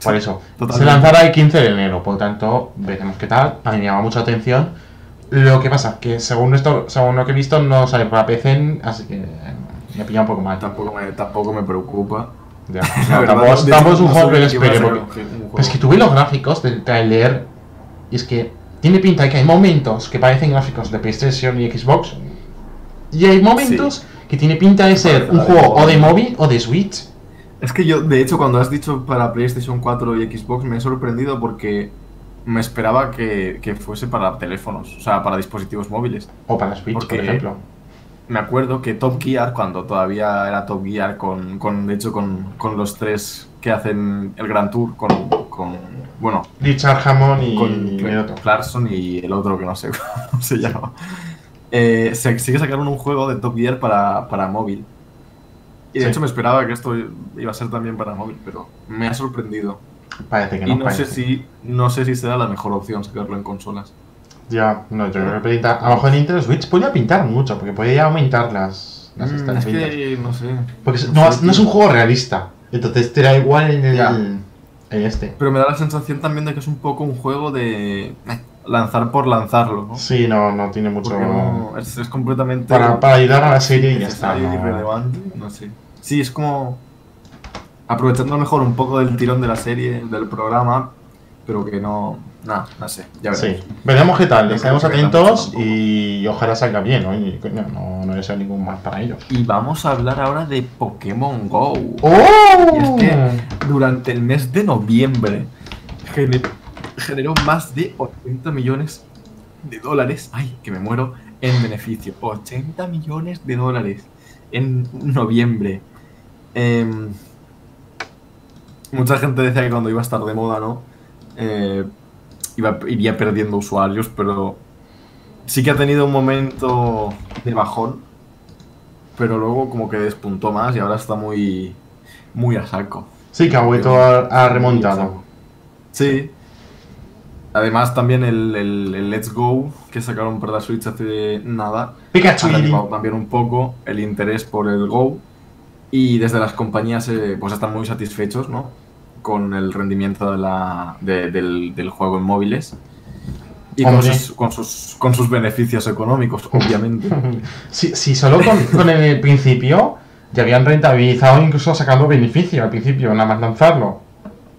Por eso. totalmente. Se lanzará el 15 de enero, por lo tanto, veremos qué tal. A mí me llama mucha atención. Lo que pasa, que según esto, según lo que he visto, no sale para PC, así que eh, me pilla un poco mal. Tampoco me, tampoco me preocupa. Ya. No, tampoco, es- de tampoco hecho, es un no juego que espere. porque-. Pues que tuve los gráficos del trailer y es que tiene pinta de que hay momentos que parecen gráficos de PlayStation y Xbox y hay momentos que tiene pinta de ser un juego o de móvil o de Switch. Es que yo, de hecho, cuando has dicho para PlayStation 4 y Xbox, me he sorprendido porque me esperaba que, que fuese para teléfonos, o sea, para dispositivos móviles. O para Switch, Porque- por ejemplo. Me acuerdo que Top Gear, cuando todavía era Top Gear, con, con de hecho, con, con los tres que hacen el Grand Tour, con, con bueno, Richard Hammond y, con. Clarkson y el otro que no sé cómo se llama. Eh, se, sí que sacaron un juego de Top Gear para, para móvil. Y de Sí. hecho me esperaba que esto iba a ser también para móvil, pero me ha sorprendido. Parece que no. y no parece. sé si no sé si será la mejor opción sacarlo en consolas. Ya, no, yo creo que pinta. A lo mejor Nintendo Switch podría pintar mucho, porque podría aumentar las, las Mm, es que no sé. Porque no no, sé, no es un juego realista. Entonces te da igual en el. Ya. En este. Pero me da la sensación también de que es un poco un juego de lanzar por lanzarlo, ¿no? Sí, no, no tiene mucho. No, es, es completamente Para, para ayudar a la serie y ya está. necesario, no- irrelevante, no sé. Sí, es como aprovechando mejor un poco del tirón de la serie, del programa, pero que no, nada, no sé, ya veremos. Sí, veremos qué tal, estaremos atentos y ojalá salga bien, ¿no? Y, coño, no, no deseo ningún mal para ellos. Y vamos a hablar ahora de Pokémon Go. ¡Oh! Y es que durante el mes de noviembre gener- generó más de 80 millones de dólares. Ay, que me muero en beneficio. 80 millones de dólares en noviembre. Em, mucha gente decía que cuando iba a estar de moda, ¿no? Eh, iba, iría perdiendo usuarios, pero sí que ha tenido un momento de bajón. Pero luego como que despuntó más y ahora está muy, muy a saco. Sí, que ha vuelto a, a remontado. Sí. Además también el, el- el Let's Go que sacaron para la Switch hace nada Pikachu ha y reanimado también un poco el interés por el Go y desde las compañías eh, pues están muy satisfechos ¿no? Con el rendimiento de la, de- del, del juego en móviles y con Hombre. sus, con, sus, con sus beneficios económicos, obviamente. Si, si solo con, con el principio ya habían rentabilizado incluso sacando beneficio al principio, nada más lanzarlo.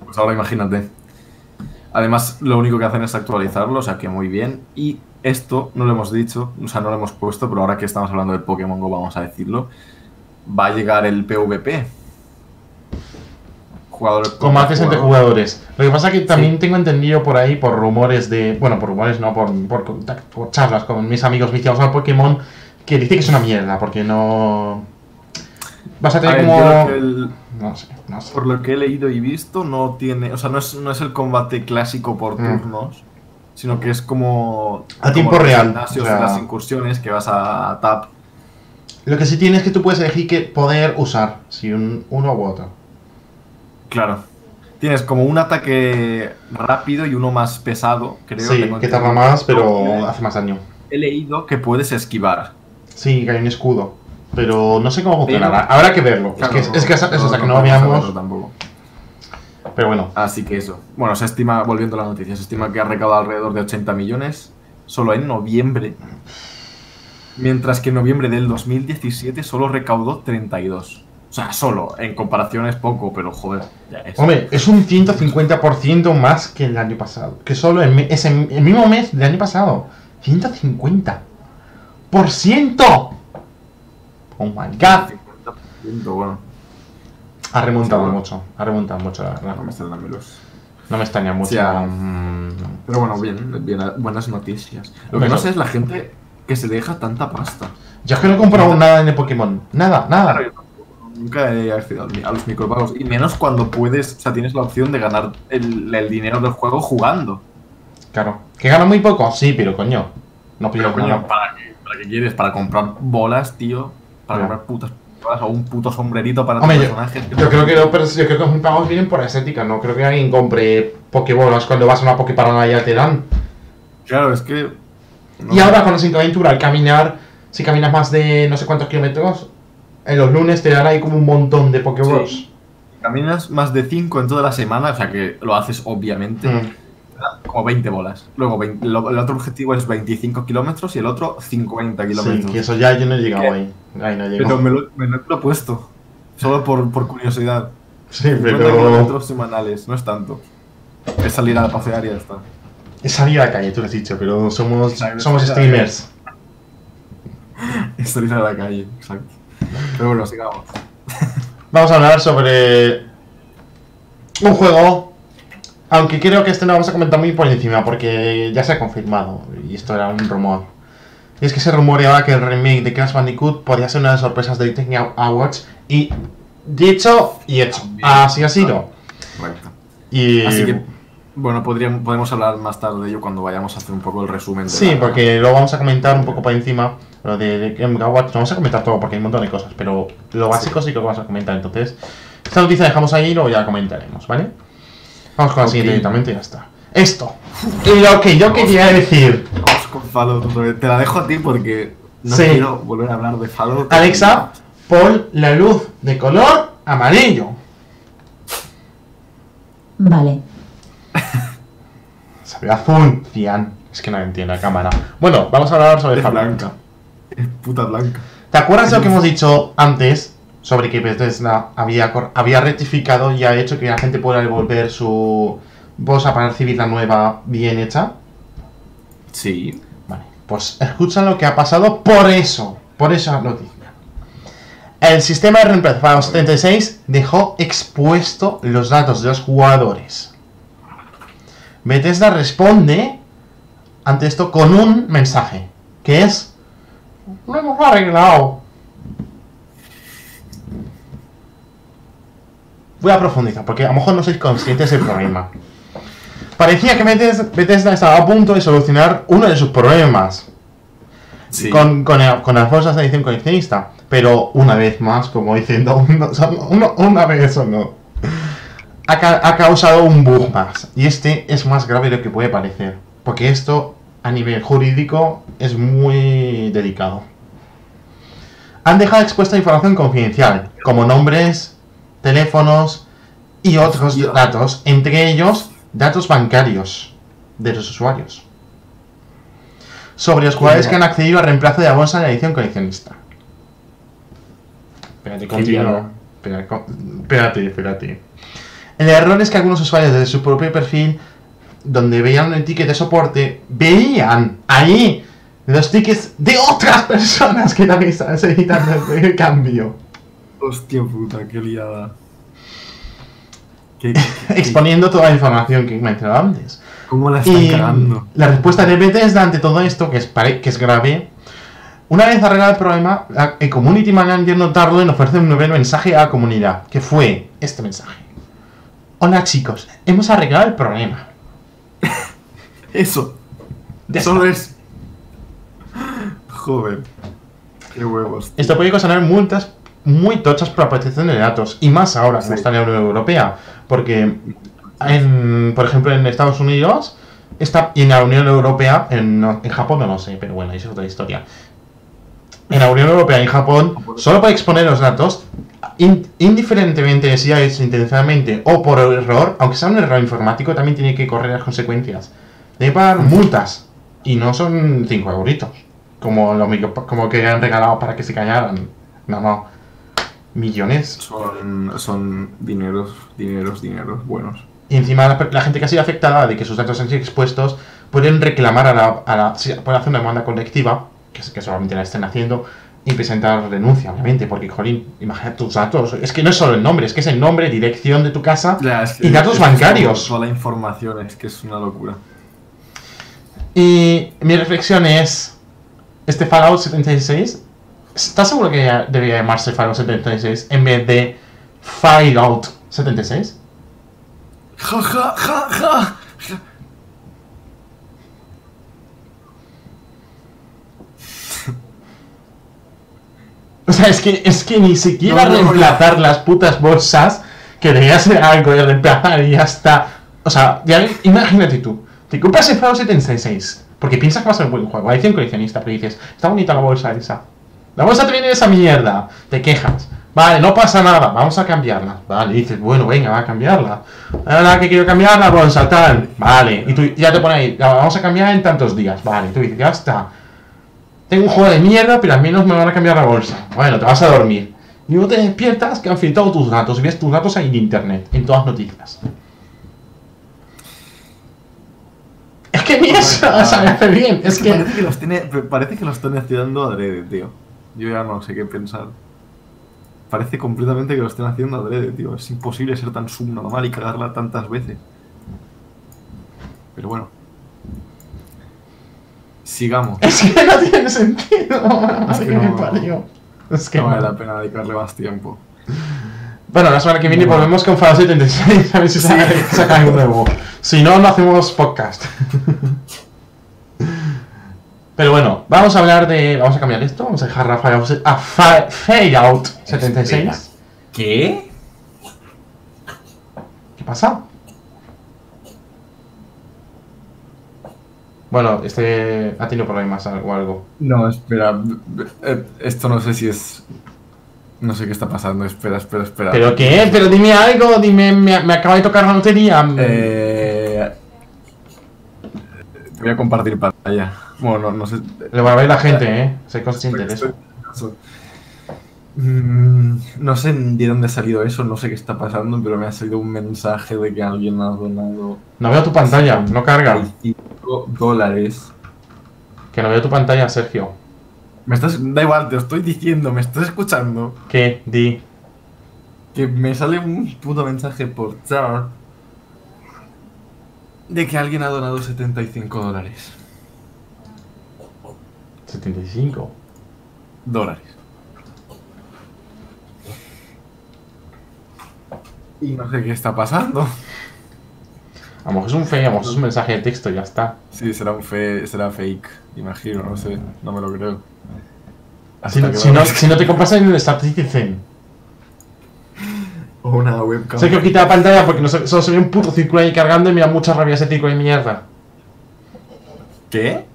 Pues ahora imagínate. Además, lo único que hacen es actualizarlo, o sea que muy bien. Y esto no lo hemos dicho, o sea, no lo hemos puesto, pero ahora que estamos hablando del Pokémon Go, vamos a decirlo. Va a llegar el PvP. Jugadores 60 jugador. jugadores. Lo que pasa es que también Sí. tengo entendido por ahí, por rumores de. Bueno, por rumores no, por, por, por charlas con mis amigos viciados al Pokémon, que dice que es una mierda, porque no. Vas a A tener ver, como. el- No sé, no sé. por lo que he leído y visto, no tiene. O sea, no es, no es el combate clásico por Mm. turnos. Sino que es como. A como tiempo real, o sea- las incursiones que vas a tap. Lo que sí tienes es que tú puedes elegir qué poder usar, si un, uno u otro. Claro. Tienes como un ataque rápido y uno más pesado, creo. Sí, que tarda más, pero hace más daño. He leído que puedes esquivar. Sí, que hay un escudo. Pero no sé cómo Pero- funcionará. Habrá que verlo. Claro, es que, es que eso, hasta que no veamos. tampoco. Pero bueno, Así que eso. Bueno, se estima, volviendo a la noticia, se estima que ha recaudado alrededor de 80 millones solo en noviembre. Mientras que en noviembre del 2017 solo recaudó 32. O sea, solo, en comparación es poco, pero joder, ya es. hombre, es un 150% más que el año pasado. Que solo en ese, el mismo mes del año pasado. 150%. ¡Por ciento! Oh my god. 50%, bueno, Ha remontado mucho. Ha remontado mucho, la verdad. no me los. No me extraña mucho. Sí. Mm, Pero bueno, bien, bien, buenas noticias. Lo que no sé es la gente que se deja tanta pasta. Yo es que no he comprado nada en el Pokémon. Nada, nada. Nunca he accedido a los micropagos. Y menos cuando puedes, o sea, tienes la opción de ganar el, el dinero del juego jugando. Claro. ¿Que gano muy poco? Sí, pero coño. No pido coño, nada. ¿para qué, ¿para qué quieres? ¿Para comprar bolas, tío? ¿Para comprar putas bolas o un puto sombrerito para Hombre, tu personaje? yo creo que no, pero yo creo que los pagos vienen por estética, no creo que alguien compre Pokébolas cuando vas a una Poképarada y ya te dan. Claro, es que... no Y ahora con la Aventura, al caminar, si caminas más de no sé cuántos kilómetros, en los lunes te dan ahí como un montón de Pokéballs. Sí. Caminas más de 5 en toda la semana, o sea que lo haces obviamente. Mm. Como 20 bolas. Luego 20 lo- el otro objetivo es 25 kilómetros y el otro 50 Sí, kilómetros. que eso ya yo no he llegado ¿Qué? ahí. Ahí no llego. Pero me lo, me lo he propuesto. Solo por, por curiosidad. Sí, 50 pero. kilómetros semanales, no es tanto. Es salir a pasear y ya está. Es salir a la calle, tú lo has dicho, pero somos, somos streamers. Es salir a la calle, exacto. Pero bueno, sigamos. Vamos a hablar sobre un juego, aunque creo que este no vamos a comentar muy por encima porque ya se ha confirmado y esto era un rumor. Y es que se rumoreaba que el remake de Crash Bandicoot podría ser una de las sorpresas de Disney Awards y dicho y hecho. Así ha sido. Correcto. Y Así que, bueno, podríamos, podemos hablar más tarde de ello cuando vayamos a hacer un poco el resumen. De Sí, la- porque lo vamos a comentar un poco por encima. Lo de, de no vamos a comentar todo porque hay un montón de cosas, pero lo básico sí, que lo vamos a comentar. Entonces, esta noticia la dejamos ahí y luego ya comentaremos, ¿vale? Vamos con la Ok. siguiente directamente y ya está. Esto. Y lo que yo quería decir. Vamos con Fallout. Te la dejo a ti porque no Sí. quiero volver a hablar de Fallout. Alexa, pon la luz de color amarillo. Vale. Azul, cian. Es que no entiendo la cámara. Bueno, vamos a hablar sobre Es Fallout. blanca. Es puta blanca. ¿Te acuerdas de lo que hemos dicho antes sobre que Bethesda había, había rectificado y ha hecho que la gente pueda devolver su bolsa para recibir la nueva bien hecha? Sí. Vale, pues escucha lo que ha pasado por eso, por esa noticia. El sistema de reemplazo para los 76 dejó expuesto los datos de los jugadores. Bethesda responde ante esto con un mensaje, que es... Lo hemos arreglado. Voy a profundizar, porque a lo mejor no sois conscientes del problema. Parecía que Bethesda estaba a punto de solucionar uno de sus problemas Sí. con, con, el- con las bolsas de edición coleccionista. Pero una vez más, como diciendo, una vez o no, ha, ca- ha causado un bug más. Y este es más grave de lo que puede parecer. Porque esto, a nivel jurídico, es muy delicado. Han dejado expuesta información confidencial, como nombres, teléfonos y otros datos, entre ellos datos bancarios de los usuarios. Sobre los jugadores que han accedido al reemplazo de la bolsa de la edición coleccionista. Espérate, continúo. Espérate, espérate. El error es que algunos usuarios desde su propio perfil, donde veían el ticket de soporte, veían ahí los tickets de otras personas que también estaban solicitando el cambio. Hostia puta, qué liada. ¿Qué, qué- Exponiendo toda la información que he mencionado antes. ¿Cómo la están Y cagando? la respuesta de Bethesda ante todo esto, que es, pare- que es grave, una vez arreglado el problema, el Community Manager no tardó en ofrecer un nuevo mensaje a la comunidad, que fue este mensaje. Hola chicos, hemos arreglado el problema. Eso. Ya Solo está. es. Joder. Qué huevos. tío. Esto puede causar multas muy tochas para protección de datos. Y más ahora, Sí. está en la Unión Europea. Porque, en, por ejemplo, en Estados Unidos está, y en la Unión Europea, en, en Japón no lo sé, pero bueno, eso es otra historia. En la Unión Europea y en Japón, solo puede exponer los datos in- indiferentemente de si hecho intencionalmente o por error, aunque sea un error informático, también tiene que correr las consecuencias. Debe pagar multas. Y no son 5 euritos. Como, lo, como que han regalado para que se callaran. No, no. Millones. Son, son dineros, dineros, dineros buenos. Y encima la, la gente que ha sido afectada de que sus datos han sido expuestos pueden reclamar a la... A la pueden hacer una demanda colectiva, que, seguramente la estén haciendo, y presentar renuncia, obviamente, porque, jolín, imagina tus datos. Es que no es solo el nombre, es que es el nombre, dirección de tu casa es y datos es bancarios. Toda la información es que es una locura. Y mi reflexión es, este Fallout 76, ¿estás seguro que debería llamarse Fallout 76 en vez de Fallout 76? Ja, ja, ja, ja. O sea, es que, es que ni siquiera No, no, no. reemplazar las putas bolsas, que debería ser algo de reemplazar y ya está. O sea, ya, imagínate tú, te compras el Fallout 76, porque piensas que va a ser un buen juego, hay un coleccionista, pero dices, está bonita la bolsa esa. La bolsa te viene de esa mierda, te quejas. Vale, no pasa nada, vamos a cambiarla. Vale, dices, bueno, venga, va a cambiarla. Ahora que quiero cambiar la bolsa, tal. Vale, y tú ya te pone ahí, la vamos a cambiar en tantos días. Vale, y tú dices, ya está. Tengo un juego de mierda, pero al menos me van a cambiar la bolsa. Bueno, te vas a dormir. Y luego te despiertas que han filtrado tus datos y ves tus datos ahí en internet, en todas noticias. Es que ni eso, o sea, me hace bien. Es que. Parece que los tiene, parece que los están haciendo adrede, tío. Yo ya no sé qué pensar. Parece completamente que lo estén haciendo adrede, tío. Es imposible ser tan subnormal y cagarla tantas veces. Pero bueno. Sigamos. Es que no tiene sentido. Es que me no- parió. Es que No vale la pena dedicarle más tiempo. Bueno, la semana que viene Bueno. volvemos con Fallout 76 a ver si Sí. saca, saca algo nuevo. Si no, no hacemos podcast. Pero bueno, vamos a hablar de. Vamos a cambiar esto. Vamos a dejar a Fallout, a Fa- Fallout 76. ¿Qué? ¿Qué pasa? Bueno, este ha tenido problemas o algo. No, espera. eh, Esto no sé si es. No sé qué está pasando. Espera, espera, espera. ¿Pero qué? Pero dime algo, dime, me, me acaba de tocar la lotería. Eh, voy a compartir pantalla. Bueno, no, no sé. Le va a ver la gente, ¿eh? Soy consciente de eso. Mm, No sé de dónde ha salido eso, no sé qué está pasando, pero me ha salido un mensaje de que alguien ha donado No veo tu pantalla, no carga. 5 dólares. Que no veo tu pantalla, Sergio. Me estás, da igual, te lo estoy diciendo, me estás escuchando. ¿Qué? Di. Que me sale un puto mensaje por chat de que alguien ha donado 75 dólares. 75. Dólares. Y no sé qué está pasando. A lo mejor es un fake, a lo mejor es un mensaje de texto, ya está. Sí, será un fe, será fake, imagino, no sé, no me lo creo. Si, que no, vamos- si no te compras en el Star Citizen. O una webcam. Sergio quita la pantalla porque no se- solo se ve un puto círculo ahí cargando y me da mucha rabia ese círculo de mierda. ¿Qué?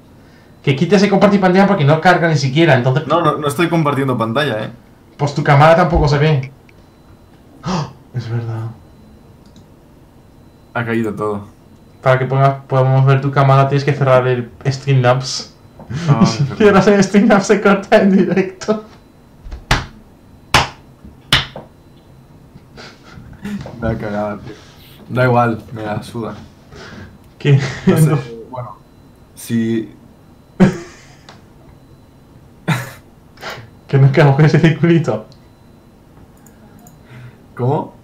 Que quite ese compartir pantalla porque no carga ni siquiera, entonces. No, no, no estoy compartiendo pantalla, eh. Pues tu cámara tampoco se ve. ¡Ah! Es verdad. Ha caído todo. Para que podamos ver tu cámara tienes que cerrar el Streamlabs. Ah, Y es si cierras el Streamlabs se corta en directo. Me ha cagado, tío. Da igual, me la suda. Que No sé, bueno. Si. que nos quedamos con ese circulito. ¿Cómo?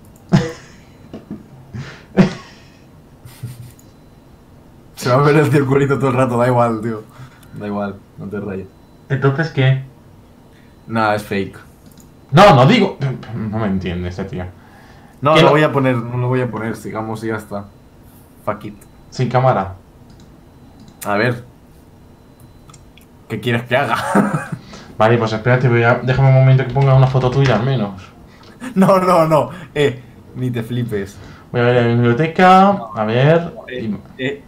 Se va a ver el circulito todo el rato, da igual, tío. Da igual, no te rayes. Entonces, ¿qué? Nada, es fake. No, no digo. No me entiende este tío. No, ¿Qué lo voy a poner, no lo voy a poner, sigamos y ya está. Fuck it. Sin cámara. A ver. ¿Qué quieres que haga? Vale, pues espérate, voy a... déjame un momento que ponga una foto tuya al menos. No, no, no. Eh, ni te flipes. Voy a ver la biblioteca, a ver... Eh, y- eh,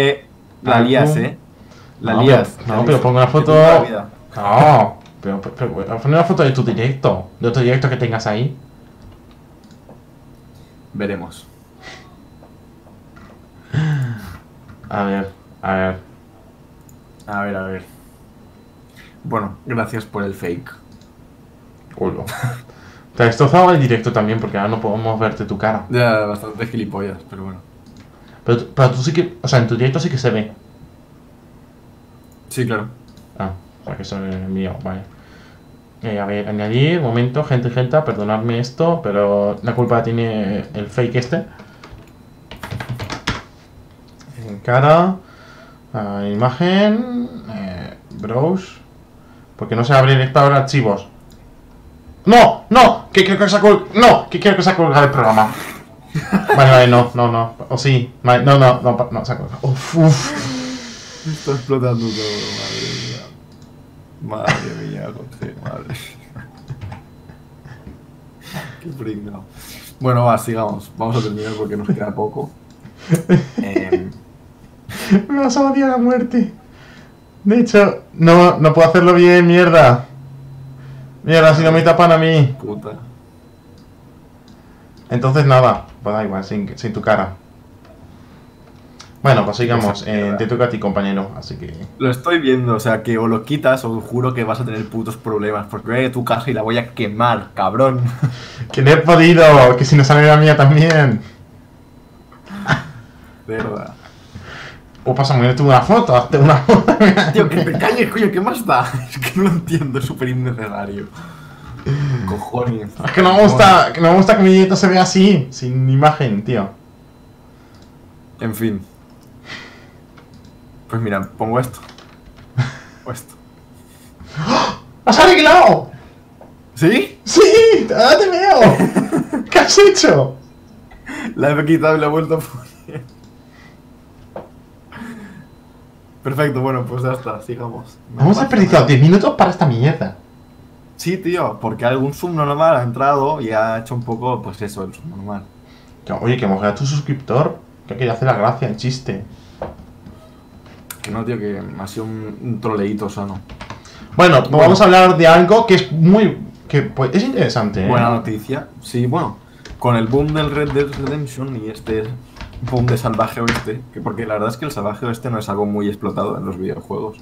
eh, la lías, eh. La No, lías. pero- no, pero pongo una foto-. No, pero, pero, poner una foto de tu directo, de otro directo que tengas ahí. Veremos. A ver, a ver. A ver, a ver. Bueno, gracias por el fake. Culo. Te ha destrozado el directo también porque ahora no podemos verte tu cara. Ya, bastante gilipollas, pero bueno. Pero, tú- pero tú sí que, o sea, en tu directo sí que se ve. Sí, claro. Ah, o sea que eso es mío, vale. Eh, a ver, añadir, momento, gente, gente, perdonadme esto, pero la culpa tiene el fake este. En cara, imagen, eh, browse, porque no se abre explorador de archivos. ¡No! ¡No! Que quiero que se ha ¡No! Que quiero que se ha colgado el programa. Vale, vale, no, no, no. O sí. Vale, no, no, no, no, colgado. Uf, uf. Está explotando todo, madre mía. Madre mía, José, madre. Qué pringao. Bueno, va, sigamos. Vamos a terminar porque nos queda poco. Me vas a odiar a muerte. De hecho, no, no puedo hacerlo bien, mierda. Mierda, si no me tapan a mí. puta. Entonces nada, pues da igual, sin, sin tu cara. Bueno, pues sigamos. Eh, te toca a ti, compañero. Así que. Lo estoy viendo, o sea, que o lo quitas o juro que vas a tener putos problemas. Porque voy a tu casa y la voy a quemar, cabrón. Que no he podido, que si no sale la mía también. Verdad. O pasa a ponerte una foto, hazte una foto. Tío, que te calles, coño, ¿qué más da? Es que no lo entiendo, es súper innecesario. Cojones. Es que no me gusta, que no me gusta que mi directo se vea así, sin imagen, tío. En fin. Pues mira, pongo esto. O esto. ¡Has arreglado! ¿Sí? ¡Sí! ¡Ahora te veo! ¿Qué has hecho? La he quitado y la he vuelto a poner. Perfecto, bueno, pues ya está, sigamos. No Hemos desperdiciado nada. 10 minutos para esta mierda. Sí, tío, porque algún subnormal ha entrado y ha hecho un poco, pues eso, el subnormal. Oye, que hemos ganado tu suscriptor. Que quería hacer la gracia, el chiste. Que no, tío, que ha sido un, un troleíto sano. Bueno, pues vamos a hablar de algo que es muy. que pues, es interesante, ¿eh? Buena noticia. Sí, bueno, con el boom del Red Dead Redemption y este boom de Salvaje Oeste, que porque la verdad es que el Salvaje Oeste no es algo muy explotado en los videojuegos,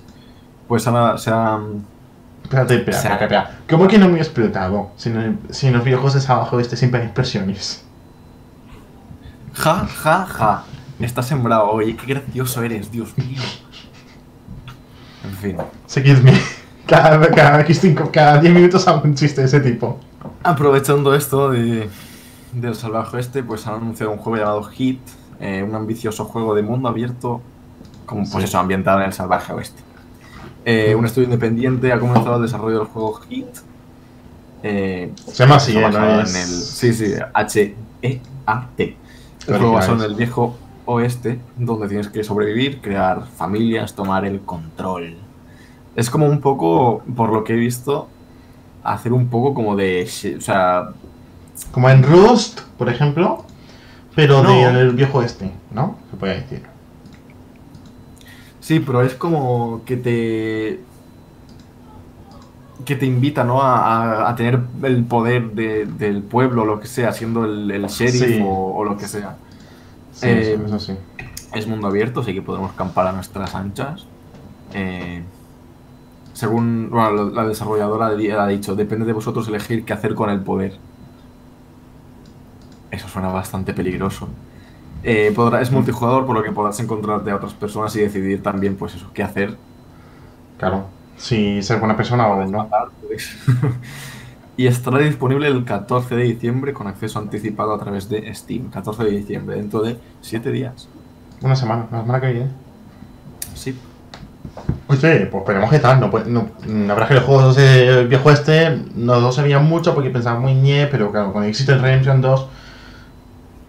pues se han... Espérate, espera, O sea- espera, espera. ¿Cómo que no me he explotado? Si, no- si los videojuegos de abajo este siempre hay expresiones. Ja, ja, ja. Está sembrado, oye, qué gracioso eres, Dios mío. En fin. Seguidme. Cada, cada, X5 cada 10 minutos hago un chiste de ese tipo. Aprovechando esto de, del Salvaje Oeste, pues han anunciado un juego llamado Hit, eh, un ambicioso juego de mundo abierto, como pues Sí. eso, ambientado en el Salvaje Oeste. Eh, un estudio independiente ha comenzado el desarrollo del juego Hit. Eh, Se llama así, ¿eh? No basado es- en el, sí, sí, H-E-A-T. El juego basado en el viejo oeste, donde tienes que sobrevivir, crear familias, tomar el control. Es como un poco, por lo que he visto, hacer un poco como de... O sea, Como en Rust, por ejemplo. Pero No. del viejo este, ¿no? Se puede decir. Sí, pero es como que te... que te invita, ¿no? A, a- a tener el poder de- del pueblo, o lo que sea, siendo el, el sheriff Sí. o, o lo que sea. Sí, Eh, eso, sí. Es mundo abierto, así que podemos campar a nuestras anchas. Eh, según bueno, la desarrolladora ha dicho, depende de vosotros elegir qué hacer con el poder. Eso suena bastante peligroso. Eh, podrá- es multijugador, por lo que podrás encontrarte a otras personas y decidir también, pues eso, qué hacer. Claro. Si ser buena persona o no. Pues. y estará disponible el 14 de diciembre con acceso anticipado a través de Steam. 14 de diciembre, dentro de 7 días. Una semana, la semana que viene. Sí. Oye, pues veremos qué tal. No, puede- no, la verdad es que los juegos de viejo este no se veían mucho porque pensaba muy ñe, pero claro, cuando existe el Redemption 2.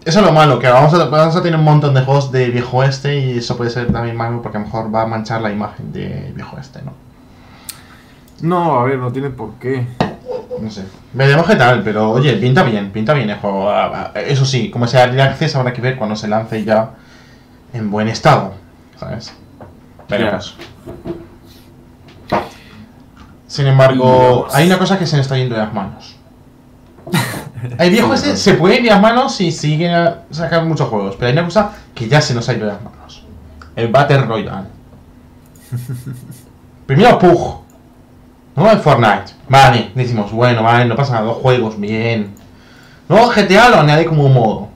Eso es lo malo, que vamos a, vamos a tener un montón de juegos de viejo este y eso puede ser también malo porque a lo mejor va a manchar la imagen de viejo este, ¿no? No, a ver, no tiene por qué. No sé. Veremos qué tal, pero oye, pinta bien, pinta bien el juego. Ah, ah, Eso sí, como sea el acceso habrá que ver cuando se lance ya en buen estado. ¿Sabes? Veremos. Sin embargo, hay una cosa que se me está yendo de las manos. El viejo ese se puede ir de las manos y sigue a sacar muchos juegos, pero hay una cosa que ya se nos ha ido de las manos. El Battle Royale. Primero Pug. No el Fortnite. Vale, decimos, bueno, vale, no pasa nada, dos juegos, bien. Luego GTA lo añade como un modo.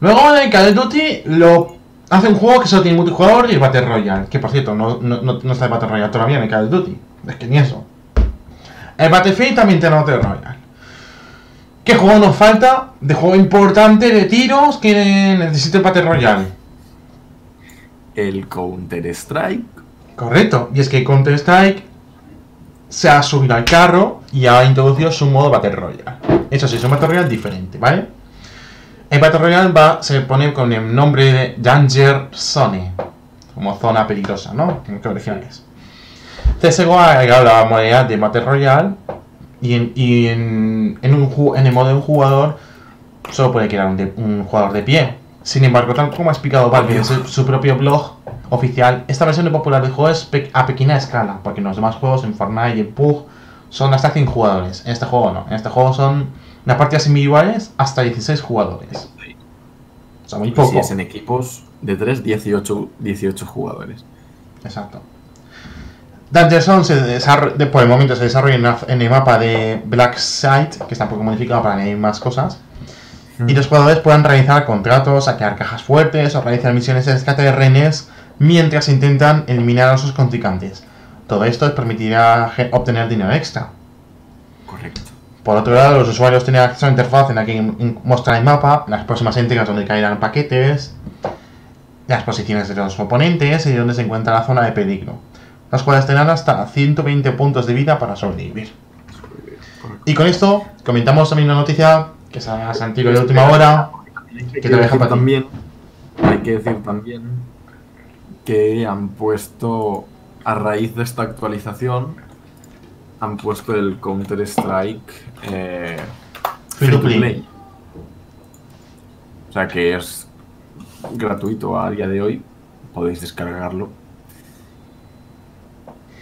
Luego en Call of Duty lo hace un juego que solo tiene multijugador y el Battle Royale. Que por cierto, no, no, no, no está el Battle Royale todavía en el Call of Duty. Es que ni eso. El Battlefield también tiene Battle Royale. ¿Qué juego nos falta? De juego importante de tiros que necesita el Battle Royale. El Counter Strike. Correcto. Y es que Counter Strike se ha subido al carro y ha introducido su modo Battle Royale. Eso sí, es un Battle Royale diferente, ¿vale? El Battle Royale va, se pone con el nombre de Danger Zone, como zona peligrosa, ¿no? En originales. CSGO ha agregado la modalidad de Battle Royale y en, y en, en un, en el modo de un jugador solo puede quedar un, de- un jugador de pie. Sin embargo, tal como ha explicado Valve en su, su propio blog oficial, esta versión de popular del juego es pe- a pequeña escala, porque en los demás juegos, en Fortnite y en PUG, son hasta 100 jugadores. En este juego no. En este juego son las partidas individuales hasta 16 jugadores. O sea, muy Y poco. si es en equipos de 3, 18, 18 jugadores. Exacto. Danger Zone se de- por el momento se desarrolla en, el mapa de Black Site, que está un poco modificado para añadir más cosas. Y los jugadores puedan realizar contratos, saquear cajas fuertes o realizar misiones de rescate de rehenes mientras intentan eliminar a sus contrincantes. Todo esto les permitirá obtener dinero extra. Correcto. Por otro lado, los usuarios tienen acceso a la interfaz en la que muestra el mapa, las próximas entregas donde caerán paquetes, las posiciones de los oponentes y donde se encuentra la zona de peligro, las cuales tendrán hasta 120 puntos de vida para sobrevivir. Y con esto comentamos también una noticia que se ha sentido de última hora. Hay te que deja para también, hay que decir también que han puesto, a raíz de esta actualización, han puesto el Counter Strike eh, Free to play. O sea que es gratuito a día de hoy, podéis descargarlo.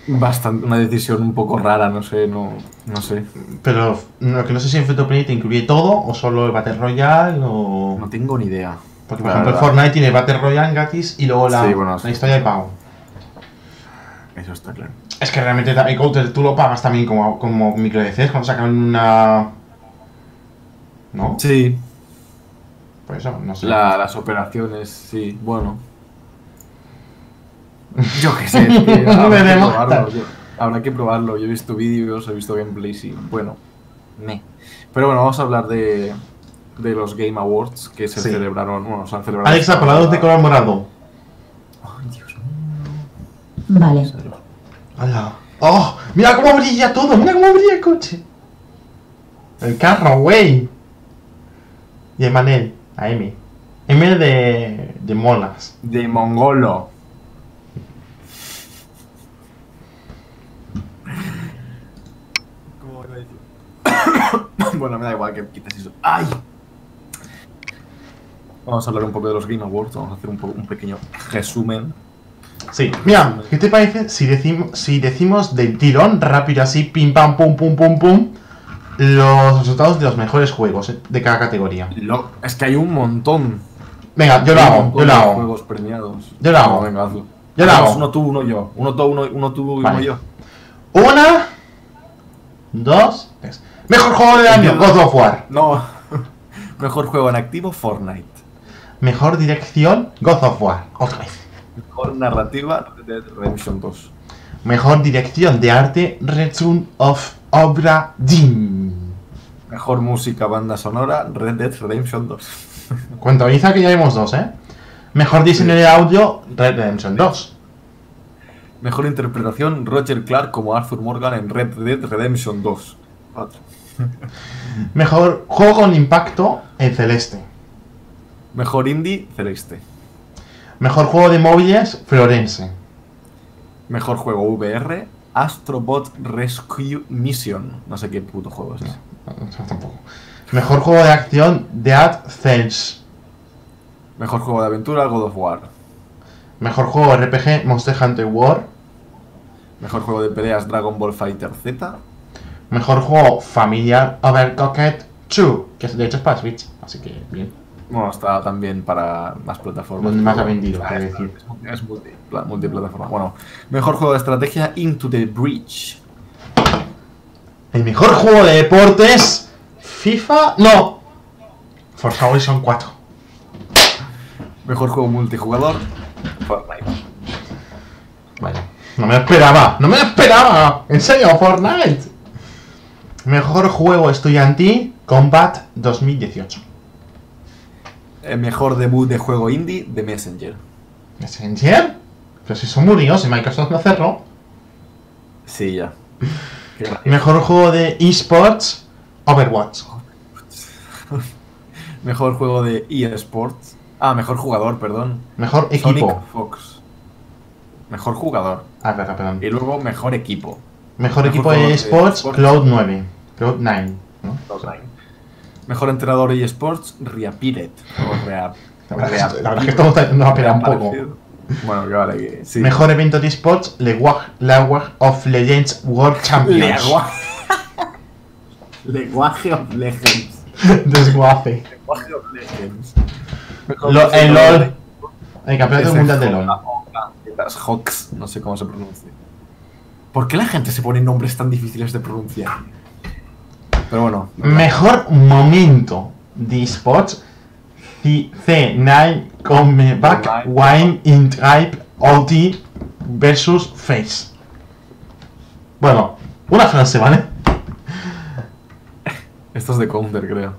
Bastante, una decisión un poco rara, no sé, no, no sé. Pero lo que no sé si en Free to Play te incluye todo o solo el Battle Royale o... No tengo ni idea. Porque por La ejemplo el. Fortnite tiene Battle Royale gratis y luego la, Sí, bueno, sí. la historia de pago. Eso está claro. Es que realmente el Counter tú lo pagas también como, como micro DCs cuando sacan una... ¿No? Sí, Por eso, no sé. La- las operaciones, sí, bueno. Yo qué sé, es que habrá, que probarlo, yo- habrá que probarlo. Yo he visto vídeos, he visto gameplays y bueno, me. Pero bueno, vamos a hablar de, de los Game Awards que se Sí. celebraron. Bueno, se han celebrado. Alexa, palados de color morado. Ay, Dios mío. Vale. ¡Hala! ¡Oh! ¡Mira cómo brilla todo! ¡Mira cómo brilla el coche! El carro, güey. Y el Manel, a M. M de, de molas. De Mongolo. ¿Cómo iba a decir? Bueno, me da igual que quites eso. ¡Ay! Vamos a hablar un poco de los Game Awards, vamos a hacer un, pequeño resumen. Sí. Mira, ¿qué te parece si decimos, si decimos del tirón, rápido así, pim pam, pum, pum, pum, pum, los resultados de los mejores juegos de cada categoría? Lo- es que hay un montón. Venga, yo lo hago, yo lo hago. juegos premiados. Yo lo hago. Venga, hazlo. Yo lo hago. Uno tú, uno yo. Uno tú, uno, uno tú y uno yo. Una, dos, tres. Mejor juego del año, God of War. No. Mejor juego en activo, Fortnite. Mejor dirección, God of War. Otra vez. Mejor narrativa, Red Dead Redemption 2. Mejor dirección de arte, Return of Obra Dinn. Mejor música, banda sonora, Red Dead Redemption 2. Cuentabiliza que ya vemos dos, ¿eh? Mejor diseño de audio, Red Redemption 2. Mejor interpretación, Roger Clark como Arthur Morgan en Red Dead Redemption 2. Cuatro. Mejor juego con impacto, el Celeste. Mejor indie, Celeste. Mejor juego de móviles, Florence. Mejor juego VR, Astrobot Rescue Mission. No sé qué puto juego es. No, tampoco. Mejor juego de acción, Dead Cells. Mejor juego de aventura, God of War. Mejor juego RPG, Monster Hunter War. Mejor juego de peleas, Dragon Ball Fighter Z. Mejor juego familiar, Overcooked 2. Que de hecho es para Switch, así que bien. Bueno, está también para más plataformas. Donde más ha vendido, es- decir. Es multipla- multiplataforma. Bueno, mejor juego de estrategia, Into the Breach. El mejor juego de deportes, FIFA. No, Forza Horizon 4. Mejor juego multijugador, Fortnite. Vale. No me lo esperaba, no me lo esperaba. En serio, Fortnite. Mejor juego estudiantil, Combat 2018. El mejor debut de juego indie, The Messenger. ¿Messenger? Pero si son murió, si Microsoft lo cerró. Sí, ya. Mejor juego de esports, Overwatch. Mejor juego de eSports. Ah, mejor jugador, perdón. Mejor equipo. Sonic Fox. Mejor jugador. Ah, perdón, perdón. Y luego mejor equipo. Mejor mejor equipo de de esports, esports. Cloud 9. Cloud 9. ¿no? Mejor entrenador de eSports, Ria Piret. O La verdad, es que- la verdad es que estamos teniendo una pena un poco. Bueno, que vale, que sí. Mejor evento de esports, League of Legends World Champions. Lenguaje of Legends. Desguace. Lenguaje of Legends. Lo- el LOL. El campeonato mundial de LOL. Las Hawks, no sé cómo se pronuncia. ¿Por qué la gente se pone nombres tan difíciles de pronunciar? Pero bueno. Mejor momento de esports, C- C9 Comeback Wine in Tribe OT versus Face. Bueno, una frase, ¿vale? Esto es de Counter, creo.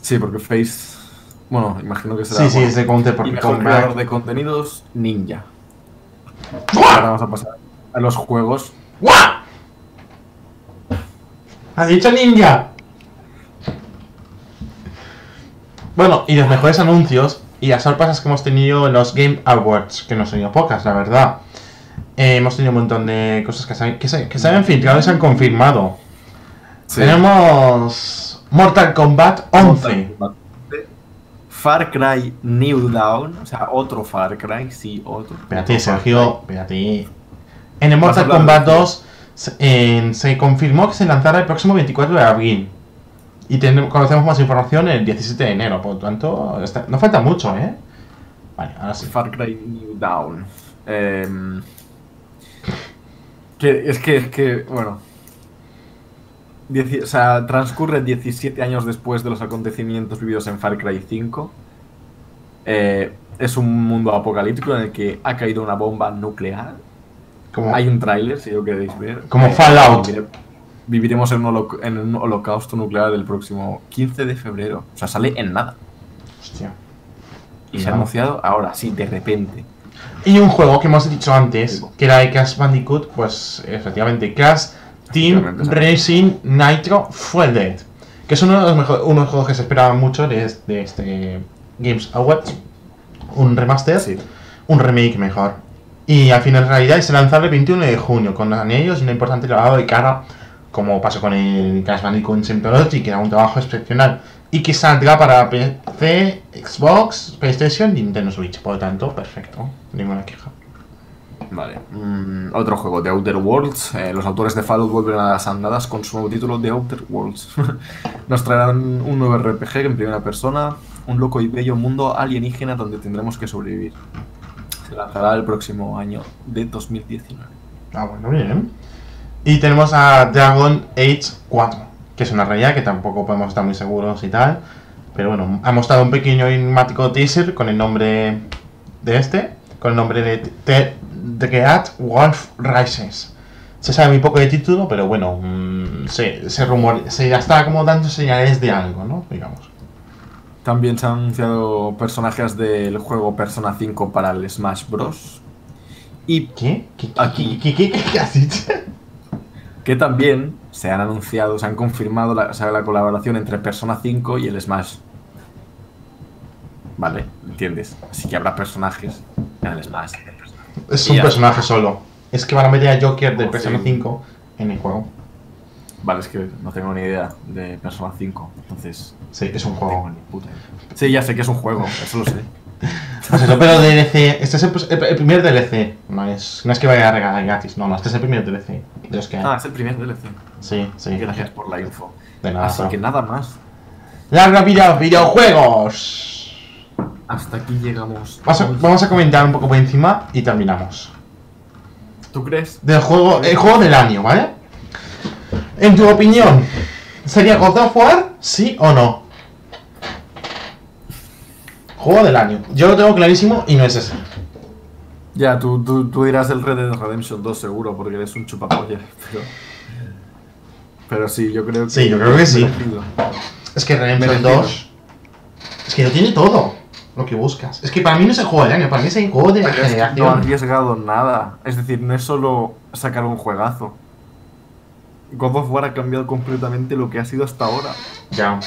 Sí, porque Face. Bueno, imagino que será. Sí, sí, es de counter Y porque mejor Comeback. creador de contenidos, Ninja. Ahora vamos a pasar a los juegos. ¡Guau! ¡Has dicho ninja! Bueno, y los mejores anuncios y las sorpresas que hemos tenido en los Game Awards, que no han sido pocas, la verdad. Eh, hemos tenido un montón de cosas que se, que se, que se han filtrado y se han confirmado. Tenemos Mortal Kombat 11. Far Cry New Dawn, o sea, otro Far Cry, sí, otro. Espérate, Sergio, espérate. En el Mortal Kombat de- 2 se, confirmó que se lanzará el próximo 24 de abril. Y conocemos más información el 17 de enero, por lo tanto, no falta mucho, ¿eh? Vale, ahora sí. Far Cry New Dawn. Em, es que, es que, bueno. O sea, transcurre 17 años después de los acontecimientos vividos en Far Cry 5. Eh, es un mundo apocalíptico en el que ha caído una bomba nuclear. Como, Hay un tráiler, si lo queréis ver. Como Fallout. vivire- Viviremos en un, holoc- en un holocausto nuclear el próximo 15 de febrero. O sea, sale en nada. hostia. Y se ha anunciado ahora, sí, de repente. Y un juego que hemos dicho antes, que era de Crash Bandicoot, pues efectivamente, Crash Team. Racing Nitro Fueled. Que es uno de los mejores, unos juegos que se esperaban mucho de este Games Awards. Un remaster. Sí. un remake mejor. Y al final, realidad, se lanzará el 21 de junio con anillos y un importante lavado de cara, como pasó con el Crash Bandicoot Symptomology, que era un trabajo excepcional. Y que saldrá para PC, Xbox, PlayStation y Nintendo Switch. Por lo tanto, perfecto. Ninguna queja. Vale. Mm, otro juego, The Outer Worlds. Eh, los autores de Fallout vuelven a las andadas con su nuevo título, The Outer Worlds. Nos traerán un nuevo RPG en primera persona, un loco y bello mundo alienígena donde tendremos que sobrevivir. Se lanzará el próximo año de 2019. Ah, bueno, bien. Y tenemos a Dragon Age 4, que es una realidad que tampoco podemos estar muy seguros y tal. Pero bueno, ha mostrado un pequeño enigmático teaser con el nombre de este, con el nombre de The, The Wolf Rises. Se sabe muy poco de título, pero bueno, mm, se, se rumor, se ya está como dando señales de algo, ¿no? Digamos. También se han anunciado personajes del juego Persona 5 para el Smash Bros. Y ¿Qué? ¿Qué, Aquí. qué, qué, qué, qué has dicho? que también se han anunciado, se han confirmado la, o sea, la colaboración entre Persona 5 y el Smash. Vale, ¿entiendes? Así que habrá personajes en el Smash. Es un personaje solo. es que van a meter a Joker de Oh, Persona sí. 5 en el juego. Vale, es que no tengo ni idea de Persona 5, entonces Sí, es un juego. puta. Sí, ya sé que es un juego, eso lo sé. Pues eso, pero DLC, este es el, el- el primer DLC, no es, no es que vaya a regalar gratis, no, no, este es el primer DLC de los que hay. Ah, es el primer DLC. Sí, sí. Gracias por la info. De nada. Así pero- que nada más. Larga vida videojuegos. Hasta aquí llegamos. Vamos a, vamos a comentar un poco por encima y terminamos. ¿Tú crees? Del juego, el juego del año, ¿vale? En tu opinión, ¿sería God of War? ¿Sí o no? Juego del año. Yo lo tengo clarísimo y no es ese. Ya, tú, tú, tú dirás el Red Dead Redemption 2 seguro, porque eres un chupapollas, pero... Pero sí, yo creo que... Sí, yo creo que sí. merecido. Es que Redemption Merecido. 2. Es que no tiene todo lo que buscas. Es que para mí no es el juego del año, para mí es el juego de la que no ha generación. arriesgado nada. Es decir, no es solo sacar un juegazo. God of War ha cambiado completamente lo que ha sido hasta ahora. Ya.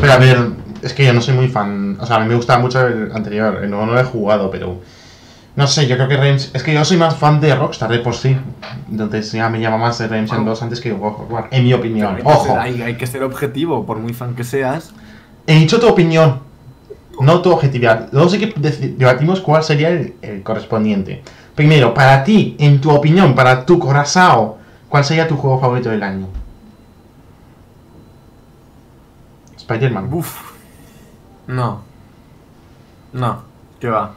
Pero a ver, es que yo no soy muy fan. O sea, a mí me gustaba mucho el anterior. El nuevo no lo he jugado, pero. No sé, yo creo que Redemption. Es que yo soy más fan de Rockstar de por sí. Entonces ya me llama más de Redemption Bueno. 2 antes que God of War. En mi opinión. Pero hay que Ojo. ser- Hay, hay que ser objetivo, por muy fan que seas. He dicho tu opinión. No tu objetividad. Luego sí que debatimos cuál sería el, el correspondiente. Primero, para ti, en tu opinión, para tu corazón, ¿cuál sería tu juego favorito del año? Spider-Man. Uf. No. No. ¿Qué va?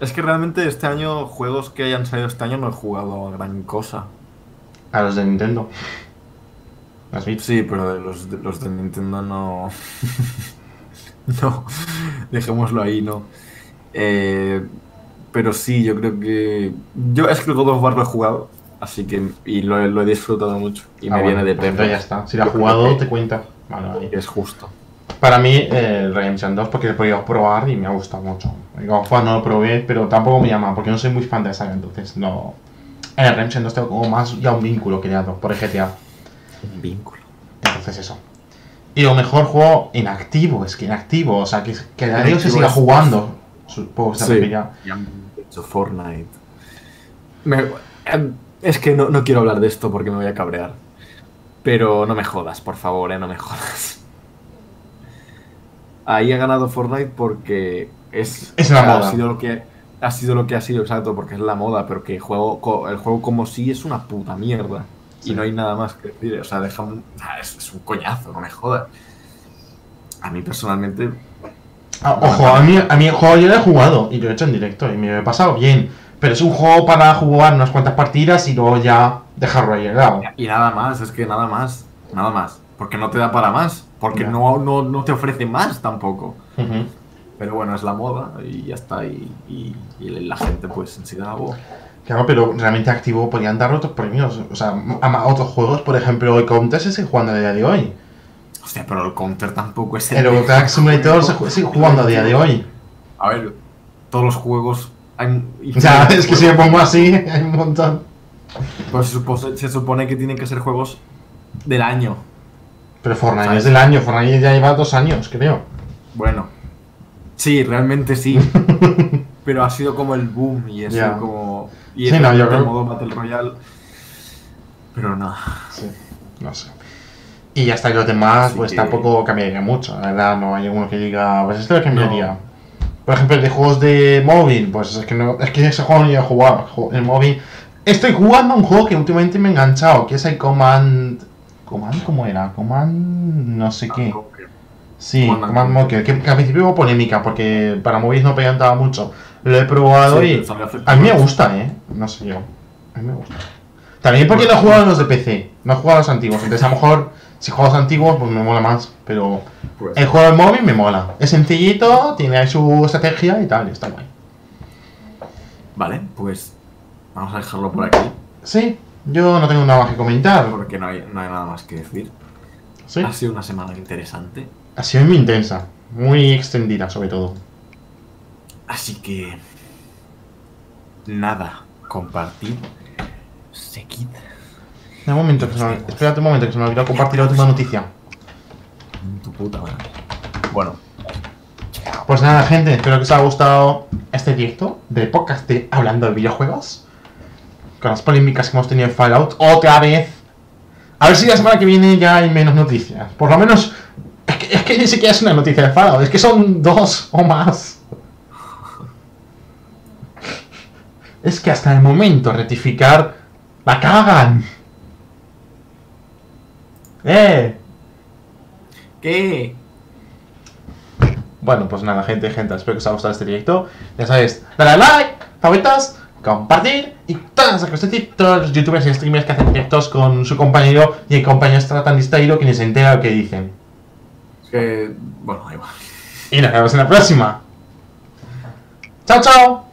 Es que realmente este año, juegos que hayan salido este año no he jugado a gran cosa. A los de Nintendo. ¿Has visto? Sí, pero de los, de los de Nintendo no. no. Dejémoslo ahí, no. Eh, pero sí, yo creo que. Yo es que God of War lo he jugado. Así que. Y lo, he- lo he disfrutado mucho. Y Ah, me bueno, viene de pues perro. entonces ya está. Si lo has jugado, te cuenta. Vale, vale. Es justo. Para mí, eh, el Redemption 2, porque lo he podido probar y me ha gustado mucho. El God no lo probé, pero tampoco me llama, porque no soy muy fan de la saga, entonces no. En el Redemption 2 tengo como más ya un vínculo creado por el GTA. Un vínculo. Entonces eso. Y lo mejor juego en activo, es que en activo, o sea, que, que hoy se siga jugando. Supongo que se Sí. refería. Y han hecho Fortnite. Me- em, es que no, no quiero hablar de esto porque me voy a cabrear. Pero no me jodas, por favor, eh, no me jodas. Ahí ha ganado Fortnite porque es, Es la moda. Ha sido lo que ha sido lo que ha sido, exacto, porque es la moda, pero que el juego, el juego como sí es una puta mierda. Sí. Y no hay nada más que decir. O sea, deja un- ah, es, es un coñazo, no me jodas. A mí personalmente Ah, ojo, a mí, a mí el juego yo lo he jugado y lo he hecho en directo y me lo he pasado bien. Pero es un juego para jugar unas cuantas partidas y luego ya dejarlo ahí lado. Y nada más, es que nada más, nada más. Porque no te da para más, porque no, no, no te ofrece más tampoco. Pero bueno, es la moda y ya está. Y, y- y la gente pues en sí da bo. Claro, pero realmente activo podrían dar otros premios. O sea, a otros juegos, por ejemplo, el Counter se sigue jugando a día de hoy. Hostia, pero el counter tampoco es El Eurotrack Simulator se sigue jugando a día de hoy. A ver, todos los juegos. O sea, es que si me pongo así, hay un montón. pues se, supone, que tienen que ser juegos del año. Pero Fortnite ¿Sabes? es del año, Fortnite ya lleva dos años, creo. Bueno, sí, realmente sí. pero ha sido como el boom y eso Ya. como. Y Sí, el, no, yo creo- modo Battle Royale. Pero no. Sí, no sé. Y ya está, y los demás, Así pues que- tampoco cambiaría mucho. La verdad, no hay uno que diga, pues esto lo cambiaría. Por ejemplo, el de juegos de móvil, pues es que no, es que ese juego ni he jugado. El móvil. Estoy jugando un juego que últimamente me he enganchado, que es el Command. ¿Command cómo era? Command. no sé qué. Sí, Command. Mocker, que, que al principio hubo polémica porque para móviles no pegantaba mucho. Lo he probado Sí, y. A mí me gusta, eh. No sé yo. A mí me gusta. También porque no he jugado los de PC, no he jugado a los antiguos. Entonces a lo mejor si juego a los antiguos pues me mola más. Pero Pues, el juego del móvil me mola. Es sencillito, tiene ahí su estrategia y tal, y está guay. Vale, pues vamos a dejarlo por aquí, Sí, yo no tengo nada más que comentar. porque no hay, no hay nada más que decir. Sí, Ha sido una semana interesante, ha sido muy intensa, muy extendida sobre todo. así que nada, compartid, seguid. Un momento, que se me, espérate un momento que se me olvidó compartir la última noticia. Tu puta madre. Bueno, Pues nada, gente, espero que os haya gustado este directo de podcast de Hablando de Videojuegos. con las polémicas que hemos tenido en Fallout, otra vez. A ver si la semana que viene ya hay menos noticias. Por lo menos, es que, es que ni siquiera es una noticia de Fallout, es que son dos o más. Es que hasta el momento rectificar la cagan. ¡Eh! ¿Qué? Bueno, pues nada, gente, gente, espero que os haya gustado este directo. Ya sabéis, dale like, favoritas, compartir y todas las cosas todos los youtubers y streamers que hacen directos con su compañero y el compañero está tan distraído que ni se entera lo que dicen. Es que. Bueno, da igual. Y nos vemos en la próxima. ¡Chao, chao!